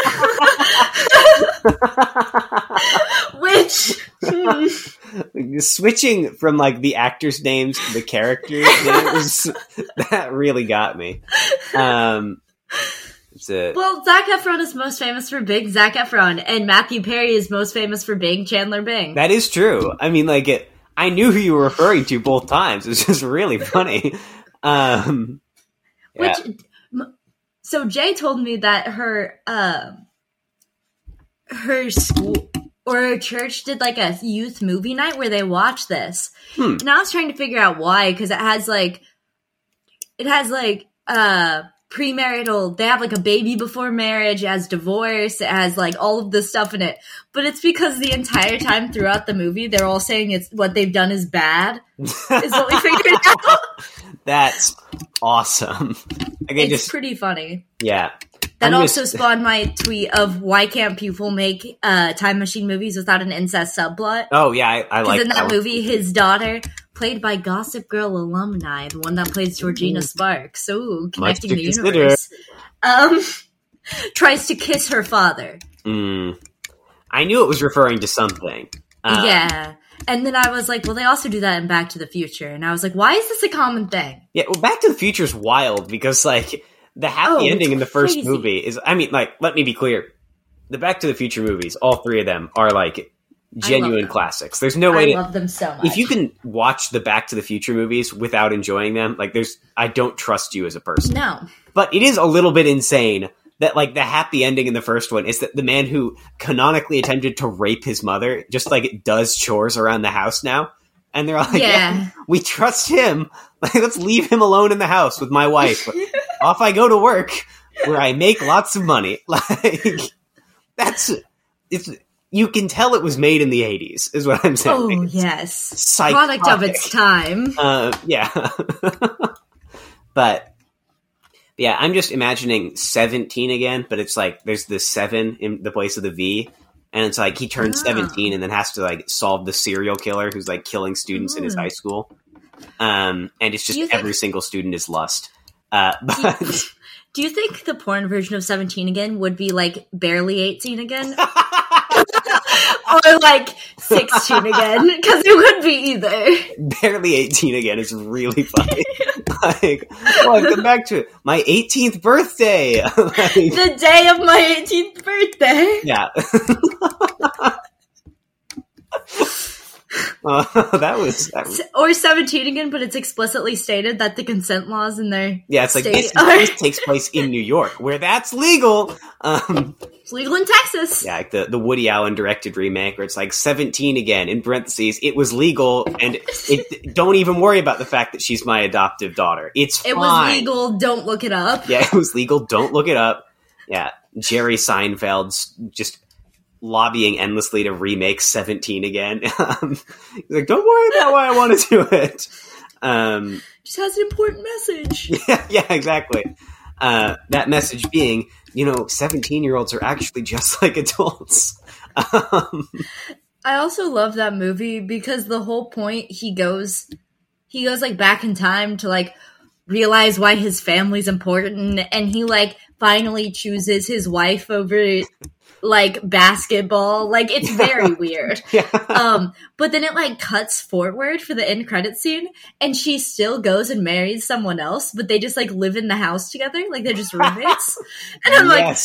Which. Switching from like the actors' names to the characters' names that really got me. Um, it's a well, Zac Efron is most famous for being Zac Efron, and Matthew Perry is most famous for being Chandler Bing. that is true. I mean, like it. I knew who you were referring to both times. It's just really funny. Um, yeah. Which. So Jay told me that her. Uh, her school. Or her church did like a youth movie night where they watched this. Hmm. And I was trying to figure out why, because it has like it has like uh premarital they have like a baby before marriage it has divorce it has like all of this stuff in it but it's because the entire time throughout the movie they're all saying it's what they've done is bad is what we figured out That's awesome. i Okay, it's just pretty funny yeah. That I'm also just- spawned my tweet of why can't people make uh time machine movies without an incest subplot Oh yeah, I, I because like in that one. movie his daughter played by Gossip Girl alumni, the one that plays Georgina Sparks. So connecting the consider. universe. Um, tries to kiss her father. Mm. I knew it was referring to something. Uh, yeah. And then I was like, well, they also do that in Back to the Future. And I was like, why is this a common thing? Yeah, well, Back to the Future is wild because like the happy Oh, ending in the first crazy. movie is. I mean, like, let me be clear: the Back to the Future movies, all three of them, are like genuine classics. There's no way I to. love them so much. if you can watch the Back to the Future movies without enjoying them, like, there's, I don't trust you as a person. No. But it is a little bit insane that, like, the happy ending in the first one is that the man who canonically attempted to rape his mother just like does chores around the house now, and they're like, Yeah. we trust him. Like, let's leave him alone in the house with my wife. Off I go to work where I make lots of money. Like that's it's you can tell it was made in the 80s is what I'm saying. Oh, yes. psychotic. Product of its time. Uh, yeah. but yeah, I'm just imagining 17 again, but it's like there's the 7 in the place of the V and it's like he turns Ah. 17 and then has to like solve the serial killer who's like killing students in his Mm. high school. um, and it's just You think- every single student is lust. Uh, but Do you think the porn version of 17 again would be like barely 18 again? or like 16 again? Because it would be either. barely 18 again is really funny. like, I come back to it. My 18th birthday. Like, The day of my 18th birthday. yeah. Uh, that was that was, Or 17 again, but it's explicitly stated that the consent laws in there. yeah. It's like this, this takes place in New York, where that's legal. Um, It's legal in Texas. yeah, like the the Woody Allen directed remake, where it's like seventeen again in parentheses. It was legal, and it don't even worry about the fact that she's my adoptive daughter. It's It was legal. Don't look it up. Yeah, it was legal. Don't look it up. Yeah, Jerry Seinfeld's just lobbying endlessly to remake Seventeen again. Um, he's like, don't worry about why I want to do it. Um, Just has an important message. yeah, yeah, exactly. Uh, that message being, you know, seventeen-year-olds are actually just like adults. Um, I also love that movie because the whole point he goes he goes like back in time to like realize why his family's important and he like finally chooses his wife over like basketball. Like it's very weird. yeah. Um but then it like cuts forward for the end credit scene and she still goes and marries someone else, but they just like live in the house together, like they're just roommates. and I'm like,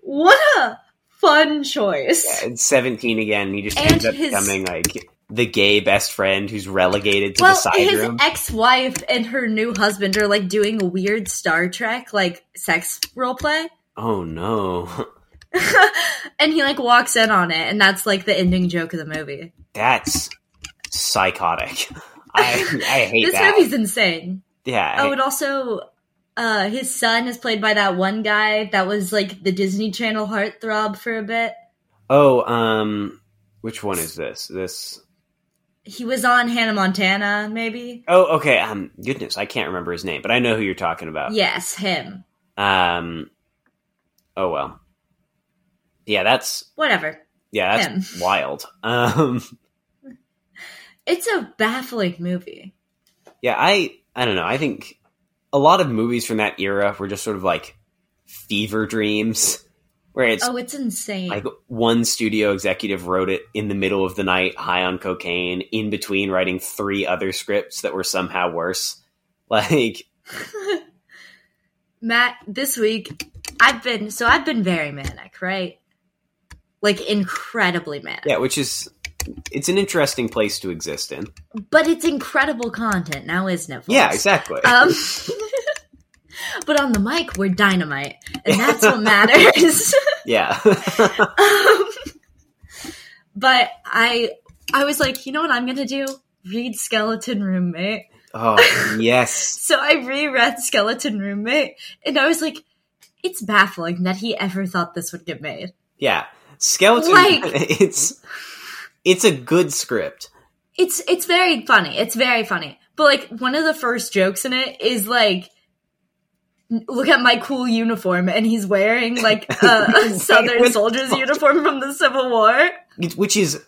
what a fun choice. And seventeen again. He just And ends up his- becoming like the gay best friend who's relegated to well, the side his room. ex-wife and her new husband are like doing a weird Star Trek like sex role play, oh no. and he like walks in on it, and that's like the ending joke of the movie. That's psychotic. I I hate This that. movie's insane. yeah. Oh, and also, uh, his son is played by that one guy that was like the Disney Channel heartthrob for a bit. oh, um, which one is this? This. He was on Hannah Montana, maybe. Oh, okay. Um, goodness, I can't remember his name, but I know who you're talking about. Yes, him. Um. Oh well. Yeah, that's Whatever. yeah, that's Him. wild. Um. It's a baffling movie. Yeah, I I don't know. I think a lot of movies from that era were just sort of like fever dreams, where it's Oh, it's insane. like one studio executive wrote it in the middle of the night, high on cocaine, in between writing three other scripts that were somehow worse. Like, Matt, this week I've been so I've been very manic, right? Like incredibly manic. yeah, which is it's an interesting place to exist in. But it's incredible content now, isn't it? folks? Yeah, exactly. Um, but on the mic, we're dynamite, and that's what matters. yeah, um, but I, I was like, you know what I'm gonna do? Read Skeleton Roommate. oh yes, So I reread Skeleton Roommate, and I was like, it's baffling that he ever thought this would get made. yeah. Skeleton. Like- it's it's a good script. It's it's very funny. It's very funny. But like one of the first jokes in it is like look at my cool uniform and he's wearing like a, a southern soldier's uniform from the Civil War. Which is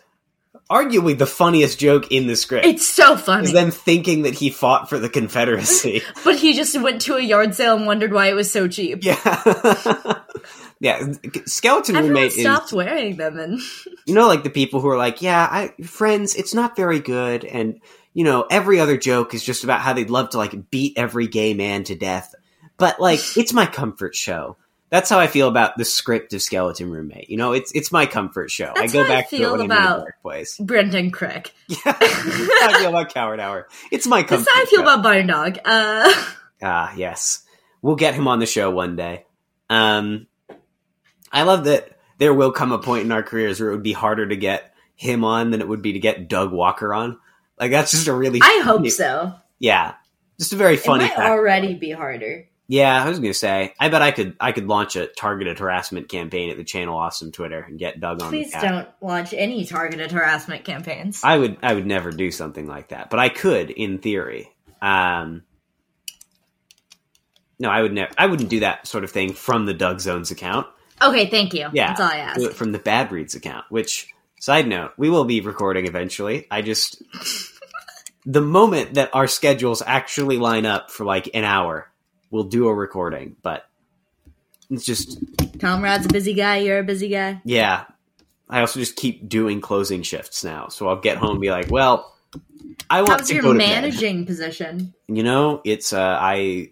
arguably the funniest joke in the script. It's so funny. is them thinking that he fought for the Confederacy. but he just went to a yard sale and wondered why it was so cheap. yeah. Yeah. Skeleton Everyone Roommate stopped is, wearing them and you know, like the people who are like, yeah, I, friends, it's not very good. And, you know, every other joke is just about how they'd love to like beat every gay man to death. But like, it's my comfort show. That's how I feel about the script of Skeleton Roommate. You know, it's it's my comfort show. That's I go I back to it feel when I'm in about- dark. Brendan Crick. Yeah, I feel about Coward Hour. It's my comfort. That's how I feel show. about Barn Dog. Uh Ah, yes. We'll get him on the show one day. Um, I love that there will come a point in our careers where it would be harder to get him on than it would be to get Doug Walker on. Like that's just a really I hope funny- so. Yeah. Just a very It funny might fact. already be harder. yeah, I was gonna say. I bet I could I could launch a targeted harassment campaign at the channel awesome Twitter and get Doug on Please don't launch any targeted harassment campaigns. I would I would never do something like that, but I could in theory. Um, no, I would never. I wouldn't do that sort of thing from the Doug Zones account. Okay, thank you. Yeah, That's all I Do it from the Bad Reads account. Which side note, we will be recording eventually. I just the moment that our schedules actually line up for like an hour, we'll do a recording. But it's just Comrade's a busy guy. You're a busy guy. yeah. I also just keep doing closing shifts now, so I'll get home and be like, well, I want How's to your go to bed. managing position? You know, it's uh, I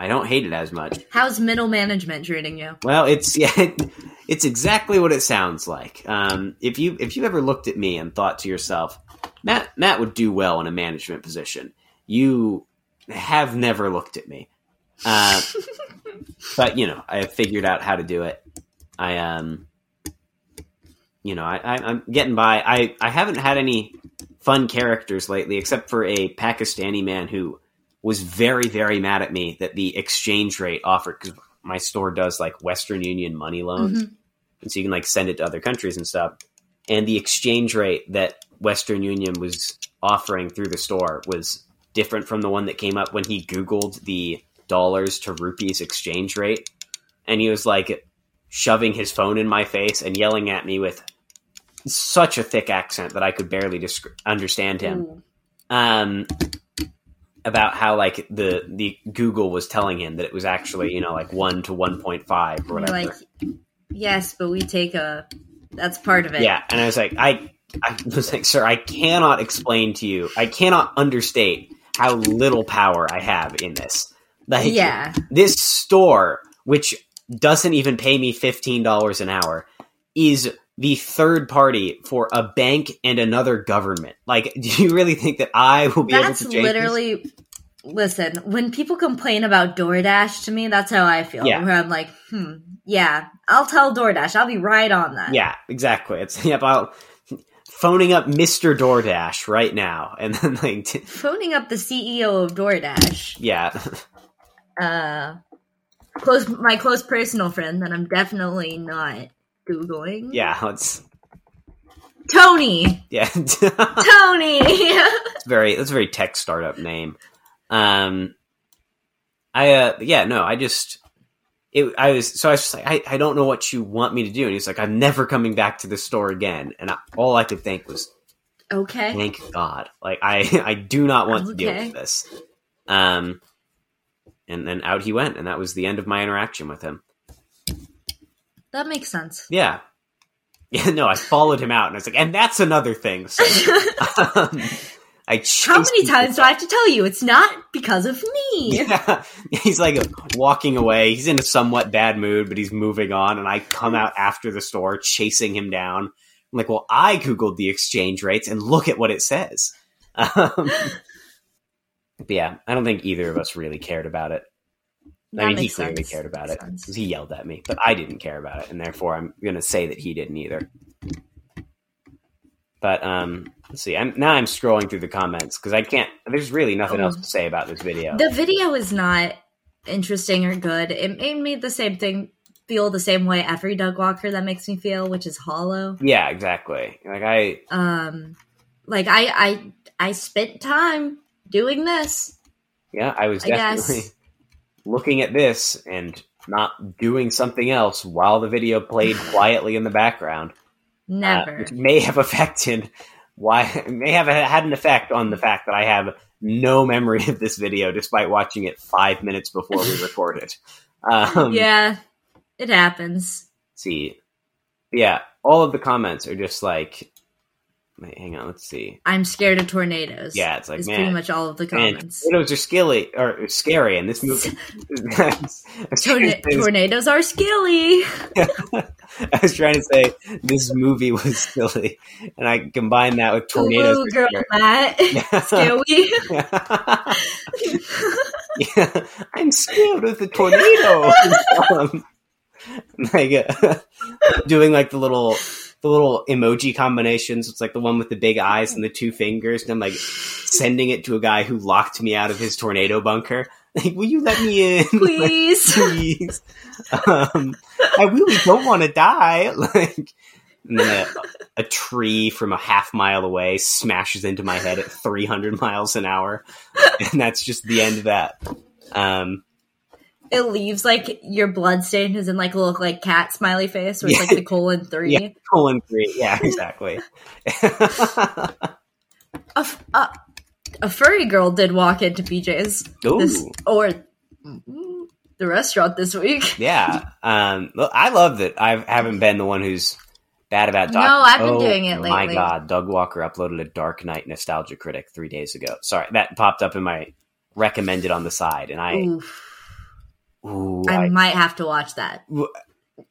I don't hate it as much. How's middle management treating you? Well, it's yeah, it's exactly what it sounds like. Um, if you if you ever looked at me and thought to yourself, Matt Matt would do well in a management position, you have never looked at me. Uh, but you know, I have figured out how to do it. I um, you know, I, I I'm getting by. I I haven't had any fun characters lately, except for a Pakistani man who was very very mad at me that the exchange rate offered because my store does like Western Union money loans, Mhm. and so you can like send it to other countries and stuff. And the exchange rate that Western Union was offering through the store was different from the one that came up when he Googled the dollars to rupees exchange rate. And he was like shoving his phone in my face and yelling at me with such a thick accent that I could barely disc- understand him Ooh. um, about how like the the Google was telling him that it was actually you know like one to one point five or whatever. like, yes, but we take a. That's part of it. yeah, and I was like, I I was like, sir, I cannot explain to you, I cannot understate how little power I have in this. Like, Yeah. this store, which doesn't even pay me fifteen dollars an hour, is the third party for a bank and another government. Like, do you really think that I will be That's able to this? literally. Listen, when people complain about DoorDash to me, that's how I feel. Yeah. Where I'm like, hmm, yeah, I'll tell DoorDash. I'll be right on that. Yeah, exactly. It's about phoning up Mr. DoorDash right now, and then like, t- Phoning up the CEO of DoorDash, yeah, uh, close my close personal friend that I'm definitely not googling. yeah, let's Tony, yeah, Tony. it's very that's a very tech startup name. Um, I uh, yeah, no, I just it. I was so I was just like, I, I don't know what you want me to do, and he's like, I'm never coming back to the store again, and I, all I could think was, okay, thank God, like I I do not want to deal with this. Um, and then out he went, and that was the end of my interaction with him. That makes sense. Yeah. Yeah, no, I followed him out and I was like, and that's another thing. So, um, I How many times do I have to tell you it's not because of me? Yeah. He's like walking away. He's in a somewhat bad mood, but he's moving on. And I come out after the store chasing him down. I'm like, well, I Googled the exchange rates and look at what it says. Um, but yeah, I don't think either of us really cared about it. That I mean, he clearly sense. cared about it because he yelled at me, but I didn't care about it, and therefore I'm going to say that he didn't either. But um, let's see. I'm now I'm scrolling through the comments because I can't. There's really nothing Oh. else to say about this video. The video is not interesting or good. It made me the same thing feel the same way every Doug Walker that makes me feel, which is hollow. yeah, exactly. Like I, Um, like I I I spent time doing this. yeah, I was I guess. Looking at this and not doing something else while the video played quietly in the background. uh, Never. which may have affected why may have had an effect on the fact that I have no memory of this video despite watching it five minutes before we recorded. Um, yeah, it happens. See, yeah, all of the comments are just like, wait, hang on, let's see. I'm scared of tornadoes. Yeah, it's like is man, pretty much all of the man, comments. tornadoes are scary or scary, and this movie. I was trying to Torna- tornadoes are skilly. I was trying to say this movie was silly, and I combined that with tornadoes. Ooh, girl, scary. Matt. Scary. yeah, I'm scared of the tornado. um, like uh, doing like the little the little emoji combinations. It's like the one with the big eyes and the two fingers, and I'm like sending it to a guy who locked me out of his tornado bunker. Like, will you let me in, Please. please? Um, I really don't want to die. Like, and then a, a tree from a half mile away smashes into my head at 300 miles an hour, and that's just the end of that. Um, it leaves like your blood stain is in like a little like cat smiley face where it's like the colon three. yeah, colon three. Yeah, exactly. A f- uh, a furry girl did walk into BJ's this, or the restaurant this week. Yeah. Um, I love that I haven't been the one who's bad about Doc. No, I've been Oh, doing it lately. My. God, Doug Walker uploaded a Dark Knight Nostalgia Critic three days ago. Sorry, that popped up in my recommended on the side, and I, Oof, ooh, I I- might have to watch that. w-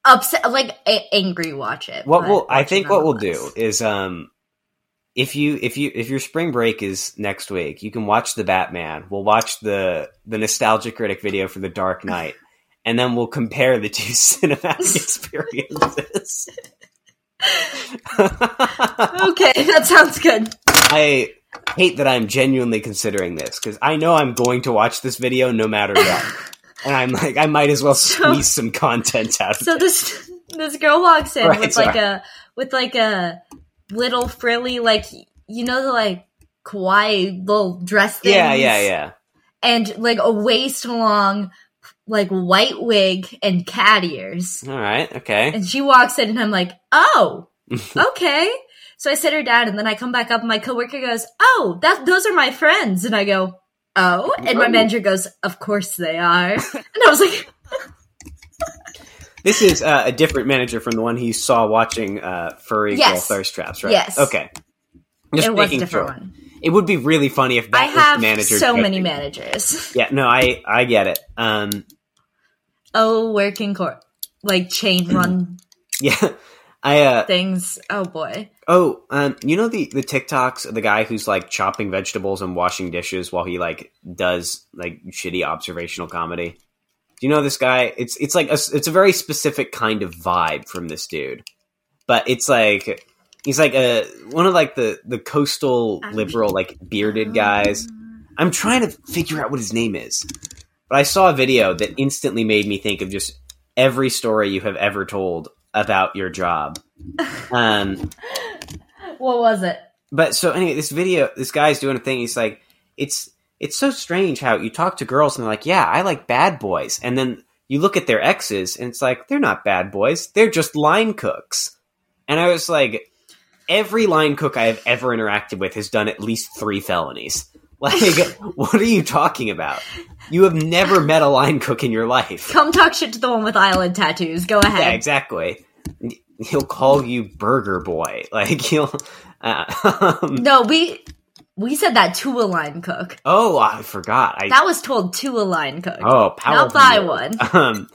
Upset, like a- angry, watch it. what we'll, I think what we'll do is, um, if you if you if your spring break is next week, you can watch the Batman. We'll watch the the Nostalgia Critic video for the Dark Knight. And then we'll compare the two cinematic experiences. Okay, that sounds good. I hate that I'm genuinely considering this because I know I'm going to watch this video no matter what. And I'm like, I might as well So- squeeze some content out of So this this girl walks in Right, with like a with like a little frilly like you know the like kawaii little dress things. Yeah, yeah, yeah. And like a waist long like white wig and cat ears. All right, okay. And she walks in and I'm like, "Oh, okay." so I sit her down and then I come back up and my coworker goes, "Oh, that those are my friends." And I go, "Oh." And my Oh. manager goes, "Of course they are." and I was like, This is uh, a different manager from the one he saw watching uh, Furry Girl Yes. Thirst Traps, right? Yes. Okay. Just "It was a different sure. one." It would be really funny if that I have manager. so many managers. Yeah, no, I I get it. Um, Oh, working court like chain run yeah, I uh, things. Oh boy. Oh, um, you know the the TikToks of the guy who's like chopping vegetables and washing dishes while he like does like shitty observational comedy. Do you know this guy? It's it's like a, it's a very specific kind of vibe from this dude, but it's like he's like a one of like the the coastal liberal like bearded guys. I'm trying to figure out what his name is, but I saw a video that instantly made me think of just every story you have ever told about your job. Um, What was it? but so anyway, this video, this guy's doing a thing. He's like, it's it's so strange how you talk to girls and they're like, yeah, I like bad boys, and then you look at their exes and it's like they're not bad boys, they're just line cooks. And I was like, every line cook I have ever interacted with has done at least three felonies. Like, what are you talking about? You have never met a line cook in your life. Come talk shit to the one with island tattoos. Go ahead. Yeah, exactly. He'll call you Burger Boy. Like he'll. Uh, um, No, we we said that to a line cook. oh, I forgot. I That was told to a line cook. oh, power not by one. Um,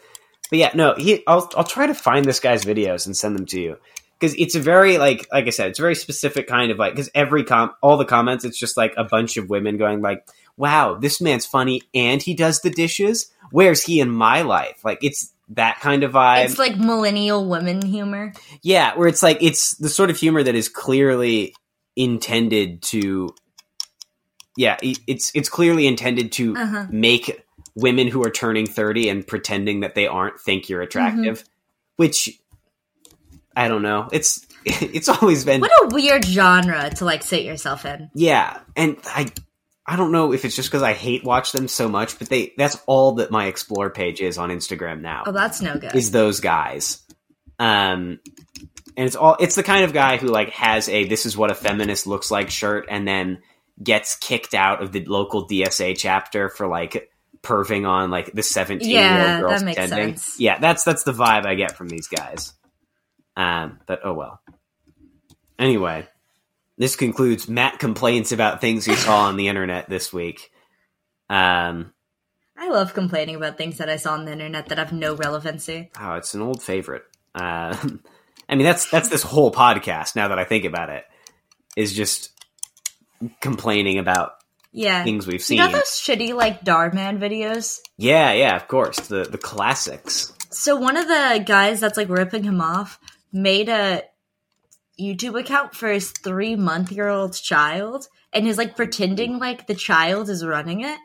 but yeah, no. He. I'll. I'll try to find this guy's videos and send them to you because it's a very like like I said, it's a very specific kind of like because every com all the comments, it's just like a bunch of women going like, "Wow, this man's funny and he does the dishes. Where's he in my life?" Like it's that kind of vibe. It's like millennial women humor. Yeah, where it's like it's the sort of humor that is clearly intended to Yeah, it's it's clearly intended to Uh-huh. make women who are turning 30 and pretending that they aren't think you're attractive, Mm-hmm. which I don't know. It's it's always been What a weird genre to like sit yourself in. yeah, and I I don't know if it's just because I hate watch them so much, but they that's all that my explore page is on Instagram now Oh, that's no good. is those guys. Um, and it's all it's the kind of guy who like has a this is what a feminist looks like shirt, and then gets kicked out of the local DSA chapter for like perving on like the seventeen year old girls that makes attending. sense. Yeah, that's that's the vibe I get from these guys. Um, but oh well. Anyway, this concludes Matt complaints about things he saw on the internet this week. Um, I love complaining about things that I saw on the internet that have no relevancy. Oh, it's an old favorite. Uh, I mean, that's that's this whole podcast. Now that I think about it, is just complaining about Yeah. things we've seen. You know those shitty like Dhar Mann videos? yeah, yeah, of course, the the classics. So one of the guys that's like ripping him off made a YouTube account for his three month year old child and is like pretending like the child is running it.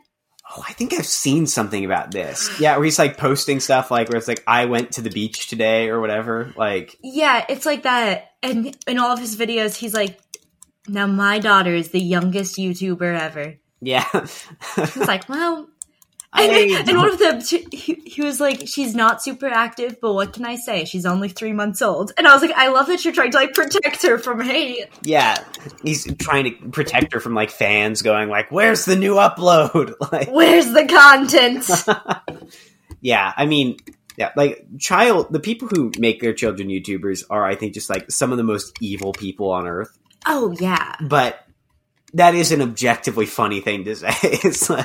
Oh, I think I've seen something about this. Yeah, where he's like posting stuff like where it's like I went to the beach today or whatever. Like, Yeah, it's like that. And in all of his videos, he's like, now my daughter is the youngest YouTuber ever. yeah, It's like, well, And, and one of them, she- he, he was like, "She's not super active, but what can I say? She's only three months old." And I was like, "I love that you're trying to like protect her from hate." yeah, he's trying to protect her from like fans going like, "Where's the new upload?" Like, Where's the content? yeah, I mean, yeah, like child, the people who make their children YouTubers are, I think, just like some of the most evil people on earth. oh yeah, But that is an objectively funny thing to say. It's like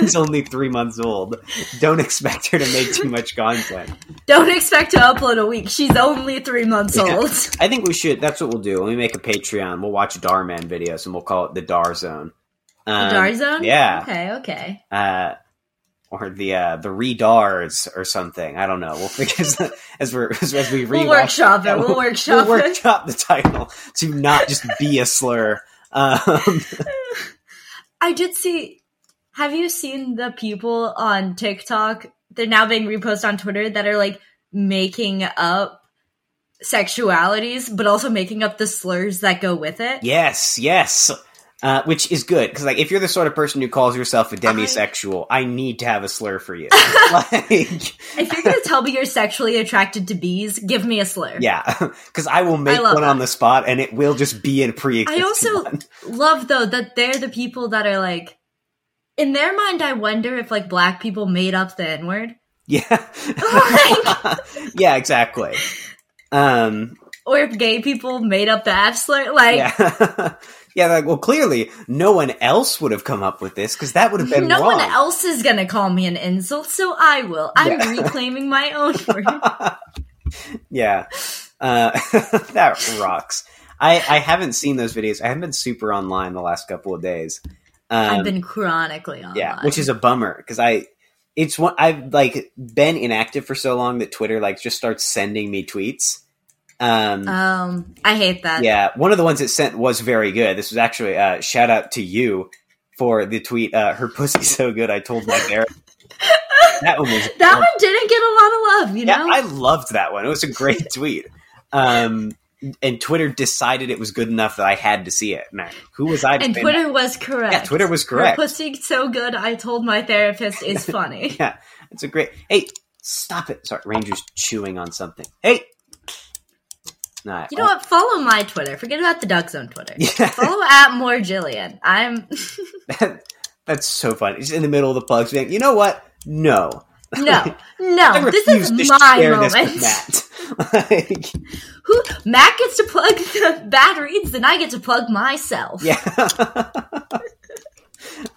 he's only three months old. Don't expect her to make too much content. don't expect to upload a week. She's only three months Yeah. old. I think we should. That's what we'll do. When we make a Patreon, we'll watch Dhar Mann videos and we'll call it the Dar Zone. Um, Dar zone. yeah. Okay. Okay. Uh, or the uh, the redars or something. I don't know. We'll figure as, as we as, as we We'll workshop it. Yeah, We'll workshop we'll it. workshop the title to not just be a slur. Um, I did see. Have you seen the people on TikTok? They're now being reposted on Twitter that are like making up sexualities, but also making up the slurs that go with it. yes, yes. Uh, which is good because, like, if you're the sort of person who calls yourself a demisexual, I, need to have a slur for you. like, If you're gonna tell me you're sexually attracted to bees, give me a slur. yeah, because I will make I one on the spot, and it will just be in pre-existing I also one. love though that they're the people that are like in their mind I wonder if like black people made up the N word. Yeah, yeah, exactly. Um, Or if gay people made up the F slur. Like yeah, yeah. Like, well, clearly, no one else would have come up with this because that would have been no wrong. one else is gonna call me an insult, so I will. I'm Yeah. reclaiming my own word. yeah, uh, that rocks. I I haven't seen those videos. I haven't been super online the last couple of days. Um, I've been chronically on. yeah, which is a bummer because I. It's one I've like been inactive for so long that Twitter like just starts sending me tweets. Um, um I hate that. Yeah, one of the ones it sent was very good. This was actually uh, shout out to you for the tweet. Uh, Her pussy's so good, I told my therapist. that one was That one didn't get a lot of love, you Yeah, know? I loved that one. It was a great tweet. Um, and Twitter decided it was good enough that I had to see it. Now, who was I? and Twitter no? was correct. Yeah, Twitter was Her correct. pussy so good I told my therapist is funny. Yeah, it's a great. Hey, stop it! Sorry, Ranger's chewing on something. Hey, nah, You know what? Follow my Twitter. Forget about the Doug Zone Twitter. Yeah. Follow at more Jillian. I'm That, that's so funny. He's in the middle of the plugs being, you know what? No. no, no. This is my moment. Matt. like, Who Matt gets to plug the bad reads, then I get to plug myself. yeah.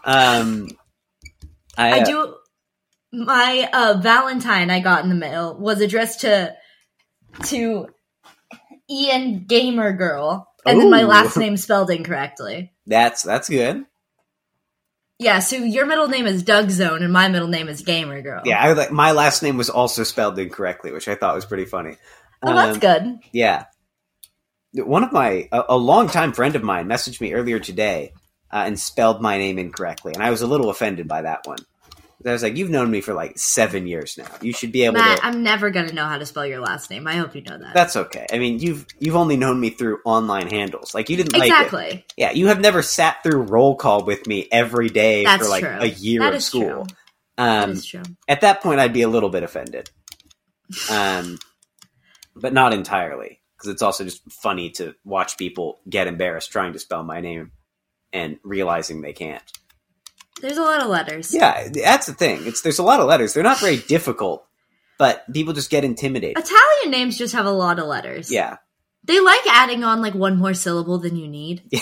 um, I, I uh, do. My uh, Valentine I got in the mail was addressed to to Ian Gamer Girl, and then my last name spelled incorrectly. That's that's good. Yeah, so your middle name is Doug Zone, and my middle name is Gamer Girl. Yeah, I like my last name was also spelled incorrectly, which I thought was pretty funny. that's Um, good. Yeah. One of my a, a longtime friend of mine messaged me earlier today uh, and spelled my name incorrectly, and I was a little offended by that one. I was like, "You've known me for like seven years now. You should be able Matt, to." I'm never gonna know how to spell your last name. I hope you know that. That's okay. I mean, you've you've only known me through online handles. Like you didn't like exactly. Yeah, you have never sat through roll call with me every day That's for like true. a year That of school. true. Um, is true. at that point, I'd be a little bit offended, um, but not entirely, because it's also just funny to watch people get embarrassed trying to spell my name and realizing they can't. There's a lot of letters. Yeah, that's the thing. It's there's a lot of letters. They're not very difficult, but people just get intimidated. Italian names just have a lot of letters. Yeah, They like adding on like one more syllable than you need.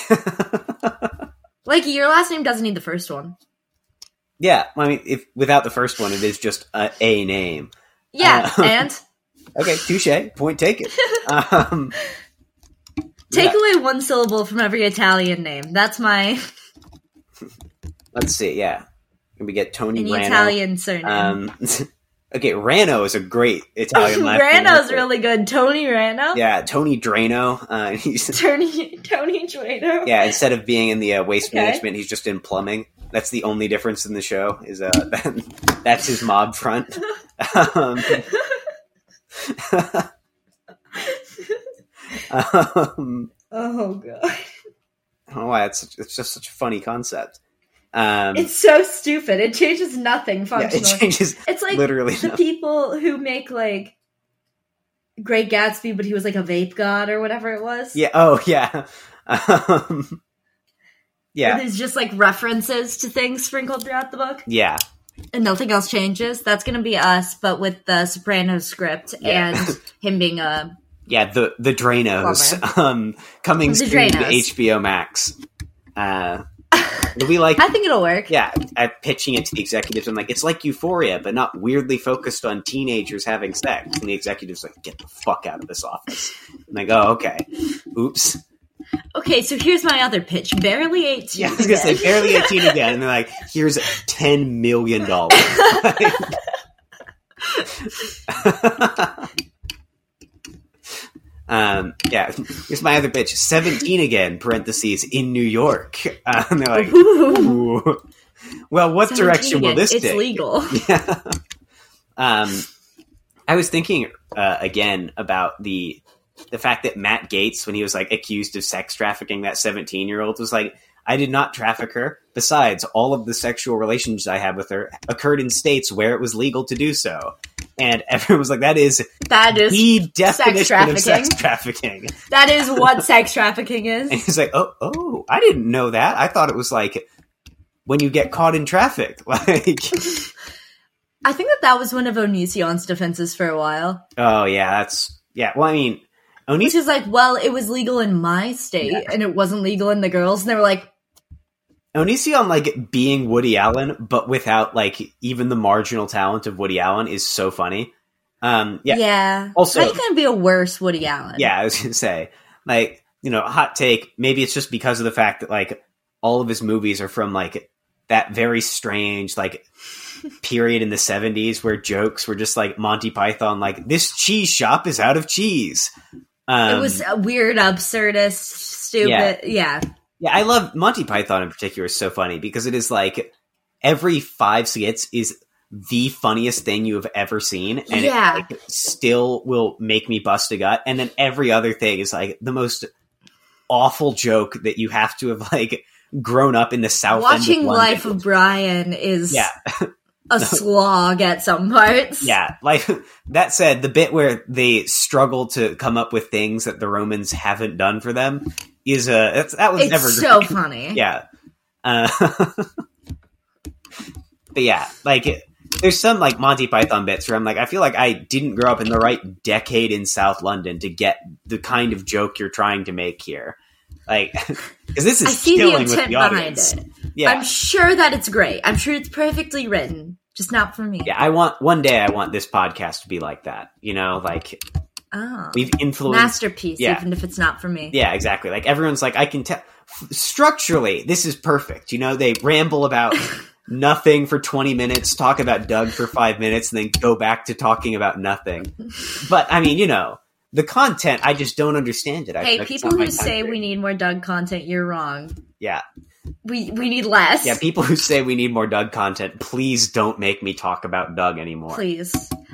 Like your last name doesn't need the first one. yeah. I mean, if without the first one, it is just a, a name. Yeah, Uh, and Okay, touche. Point taken. Um, take yeah. away one syllable from every Italian name. That's my Let's see. Yeah, Can we get Tony an Rano. Italian surname. Um, okay, Rano is a great Italian last name. Rano's really good. Tony Rano. Yeah, Tony Drano. Uh, he's Tony Tony Drano. yeah. Instead of being in the uh, waste Okay. management, he's just in plumbing. That's the only difference in the show. Is uh, that's his mob front. um, um, Oh god. I don't know why it's it's just such a funny concept. Um, It's so stupid. It changes nothing yeah, it changes it's like literally the nothing. people who make like Great Gatsby, but he was like a vape god or whatever it was. Yeah. Oh, yeah. Um, Where yeah. There's just like references to things sprinkled throughout the book, Yeah. and nothing else changes. That's gonna be us, but with the Soprano script Yeah. and him being a Yeah. The the Dranos um, coming The to Dranos. HBO Max. Uh, we like. I think it'll work. Yeah, I'm pitching it to the executives. I'm like, it's like Euphoria, but not weirdly focused on teenagers having sex. And the executives like, get the fuck out of this office. I'm like, oh, okay. Oops. Okay, so here's my other pitch. Barely 18. Yeah, I was gonna say again. barely 18 again, and they're like, here's ten million dollars. um, yeah, here's my other bitch. 17 again, parentheses, in New York. Uh, and they're like, Ooh. Well, what 17 direction will this It's take? legal. Yeah. um, I was thinking uh, again about the the fact that Matt Gaetz, when he was like accused of sex trafficking that seventeen year old, was like, "I did not traffic her. Besides, all of the sexual relations I had with her occurred in states where it was legal to do so." And everyone was like, "That is That is the definition of sex trafficking. trafficking." that is what sex trafficking is." And he's like, "Oh, oh, I didn't know that. I thought it was like." When you get caught in traffic, like I think that that was one of Onision's defenses for a while. Oh yeah, that's yeah. Well, I mean, Oni Which is like, well, it was legal in my state and it wasn't legal in the girls. And they were like, Onision like being Woody Allen, but without like even the marginal talent of Woody Allen is so funny. Um, yeah. yeah, Also- how you gonna be a worse Woody Allen? yeah. I was gonna say, like, you know, hot take. Maybe it's just because of the fact that like all of his movies are from like that very strange like period in the 70s where jokes were just like Monty Python like this cheese shop is out of cheese. Um, it was a weird, absurdist, stupid. Yeah. Yeah, I love Monty Python in particular is so funny because it is like every five skits is the funniest thing you have ever seen, and Yeah. it like, still will make me bust a gut. And then every other thing is like the most awful joke that you have to have like grown up in the south. Watching Life of Brian is yeah, a slog at some parts. yeah. Like that said, the bit where they struggle to come up with things that the Romans haven't done for them is a that's, that was It's never so great. funny. yeah. Uh, but yeah, like it, there's some like Monty Python bits where I'm like, I feel like I didn't grow up in the right decade in South London to get the kind of joke you're trying to make here. Like, because this is I see the intent the behind it. Yeah, I'm sure that it's great. I'm sure it's perfectly written, just not for me. yeah. I want one day. I want this podcast to be like that. You know, like Oh. we've influenced. Masterpiece, Yeah. even if it's not for me. Yeah, exactly. Like everyone's like, I can tell structurally, this is perfect. You know, they ramble about nothing for 20 minutes, talk about Doug for five minutes, and then go back to talking about nothing. But I mean, you know, the content, I just don't understand it. I, Hey, people who say we need more Doug content, you're wrong. yeah, We we need less. yeah, people who say we need more Doug content, please don't make me talk about Doug anymore. Please.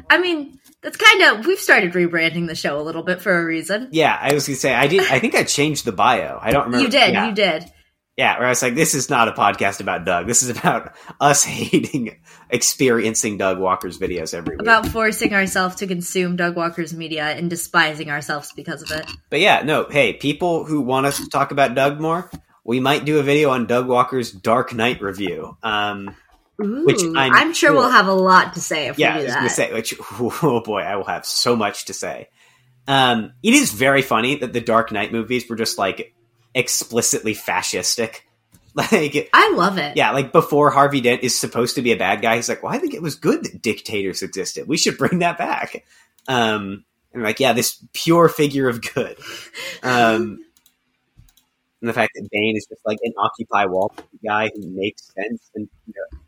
I mean, that's kind of we've started rebranding the show a little bit for a reason. Yeah, I was gonna say I did. I think I changed the bio. I don't remember. You did, Yeah. you did. Yeah, where I was like, this is not a podcast about Doug. This is about us hating, experiencing Doug Walker's videos every week. About forcing ourselves to consume Doug Walker's media and despising ourselves because of it. but yeah, no, hey, people who want us to talk about Doug more, we might do a video on Doug Walker's Dark Knight review. Um, Ooh, Which I'm I'm, sure we'll have a lot to say if yeah, we do that. say, which, oh boy, I will have so much to say. Um, it is very funny that the Dark Knight movies were just like explicitly fascistic. Like, I love it. Yeah, like before Harvey Dent is supposed to be a bad guy, he's like, "Well, I think it was good that dictators existed. We should bring that back." Um, and like, yeah, this pure figure of good. Um, and the fact that Bane is just like an Occupy Wall Street guy who makes sense and you know,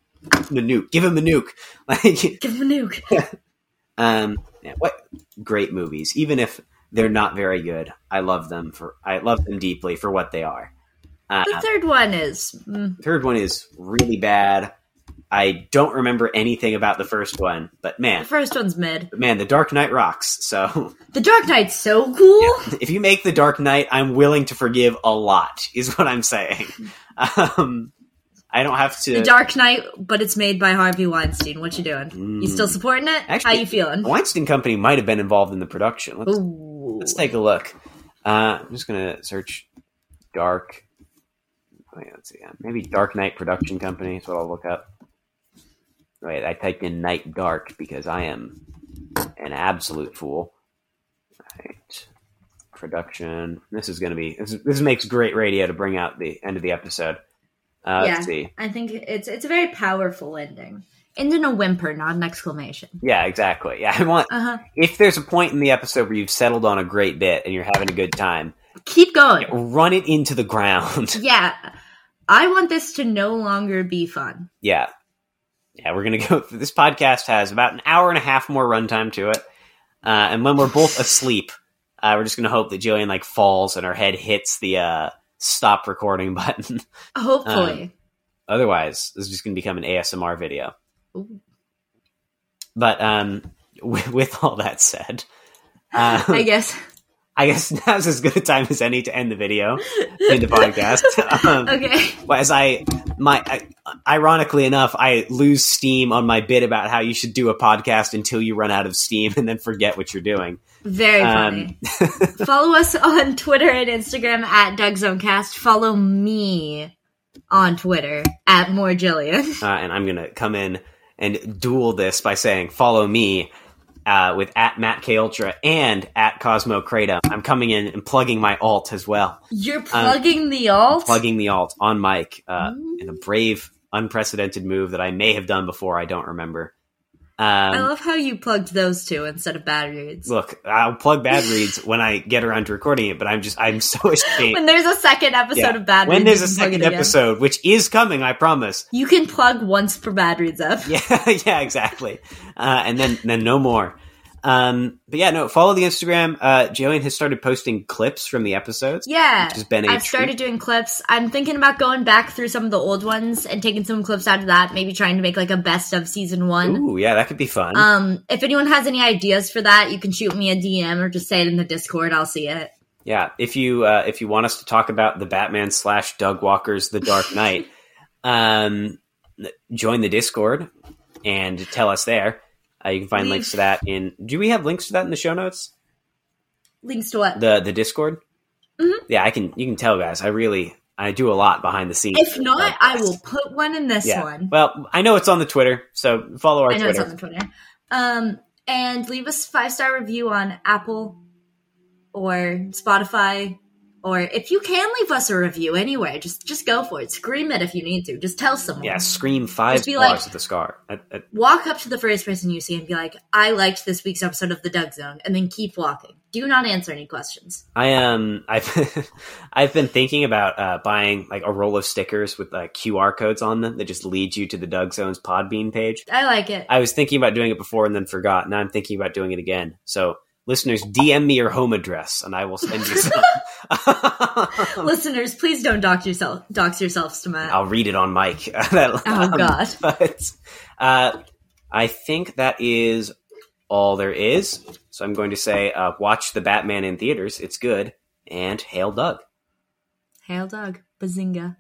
the nuke, give him a nuke. Like, Give him a nuke. um, yeah, what great movies, even if they're not very good. I love them for I love them deeply for what they are. Uh, The third one is mm, third one is really bad. I don't remember anything about the first one, but man, the first one's mid. But man, the Dark Knight rocks. So The Dark Knight's so cool. if you make the Dark Knight, I'm willing to forgive a lot. Is what I'm saying. Um, I don't have to. The Dark Knight, but it's made by Harvey Weinstein. What you doing? You still supporting it? Actually, How you feeling? The Weinstein Company might have been involved in the production. Let's, let's take a look. Uh, I'm just gonna search Dark. Wait, let's see. Maybe Dark Knight Production Company is what I'll look up. Wait, I typed in Night Dark because I am an absolute fool. Right. Production. This is gonna be. This, this makes great radio to bring out the end of the episode. Uh, yeah, see. I think it's it's a very powerful ending. End in a whimper, not an exclamation. Yeah, exactly. Yeah, I want. Uh huh. If there's a point in the episode where you've settled on a great bit and you're having a good time, Keep going. run it into the ground. Yeah, I want this to no longer be fun. yeah. Yeah, we're going to go. This podcast has about an hour and a half more runtime to it. Uh, and when we're both asleep, uh, we're just going to hope that Jillian like falls and her head hits the uh, stop recording button. Hopefully, Otherwise, this is just going to become an ASMR video. Ooh. But um, with, with all that said, uh, I guess. I guess now's as good a time as any to end the video end the podcast. Um, Okay. As I my I, ironically enough, I lose steam on my bit about how you should do a podcast until you run out of steam and then forget what you're doing. Very Um, funny. Follow us on Twitter and Instagram at DougZoneCast. Follow me on Twitter at More Jillian. uh, and I'm gonna come in and duel this by saying follow me uh, with at Matt K Ultra and at Cosmo Kratom. I'm coming in and plugging my alt as well, You're plugging the alt. plugging the alt on mic uh, Ooh. in a brave, unprecedented move that I may have done before. I don't remember. I Um, love how you plugged those two instead of bad reads. look, I'll plug bad reads when I get around to recording it, but I'm just I'm so ashamed. When there's a second episode Yeah. of bad when reads, there's a second episode, which is coming, I promise. you can plug once per bad reads up. Yeah, yeah, exactly. Uh, and then then no more. Um, but yeah, no. Follow the Instagram. Uh, Jillian has started posting clips from the episodes. Yeah, Which has been a I've started doing clips. I'm thinking about going back through some of the old ones and taking some clips out of that. Maybe trying to make like a best of season one. Ooh, yeah, that could be fun. Um, if anyone has any ideas for that, you can shoot me a DM or just say it in the Discord. I'll see it. yeah, if you uh, if you want us to talk about the Batman slash Doug Walker's The Dark Knight, um, join the Discord and tell us there. Uh, you can find links to that in. Do we have links to that in the show notes? Links to what? The the Discord. Mhm. Yeah, I can. You can tell, guys. I really I do a lot behind the scenes. if not, I will put one in this Yeah. one. Well, I know it's on the Twitter, so follow our I know Twitter. it's on the Twitter. Um, and leave us five star review on Apple or Spotify, or if you can leave us a review anywhere, just just go for it. Scream it if you need to. Just tell someone. yeah, scream five Just be stars like- at the scar. Walk up to the first person you see and be like, "I liked this week's episode of the Doug Zone," and then keep walking. Do not answer any questions. I um I've I've been thinking about uh, buying like a roll of stickers with like QR codes on them that just lead you to the Doug Zones Podbean page. I like it. I was thinking about doing it before and then forgot. Now I'm thinking about doing it again. So listeners, DM me your home address and I will send you some. Listeners, please don't dox yourself dox yourselves to Matt. I'll read it on mic. Oh, um, God. But uh, I think that is all there is. So I'm going to say, uh, watch the Batman in theaters. It's good. And hail Doug. Hail Doug. Bazinga.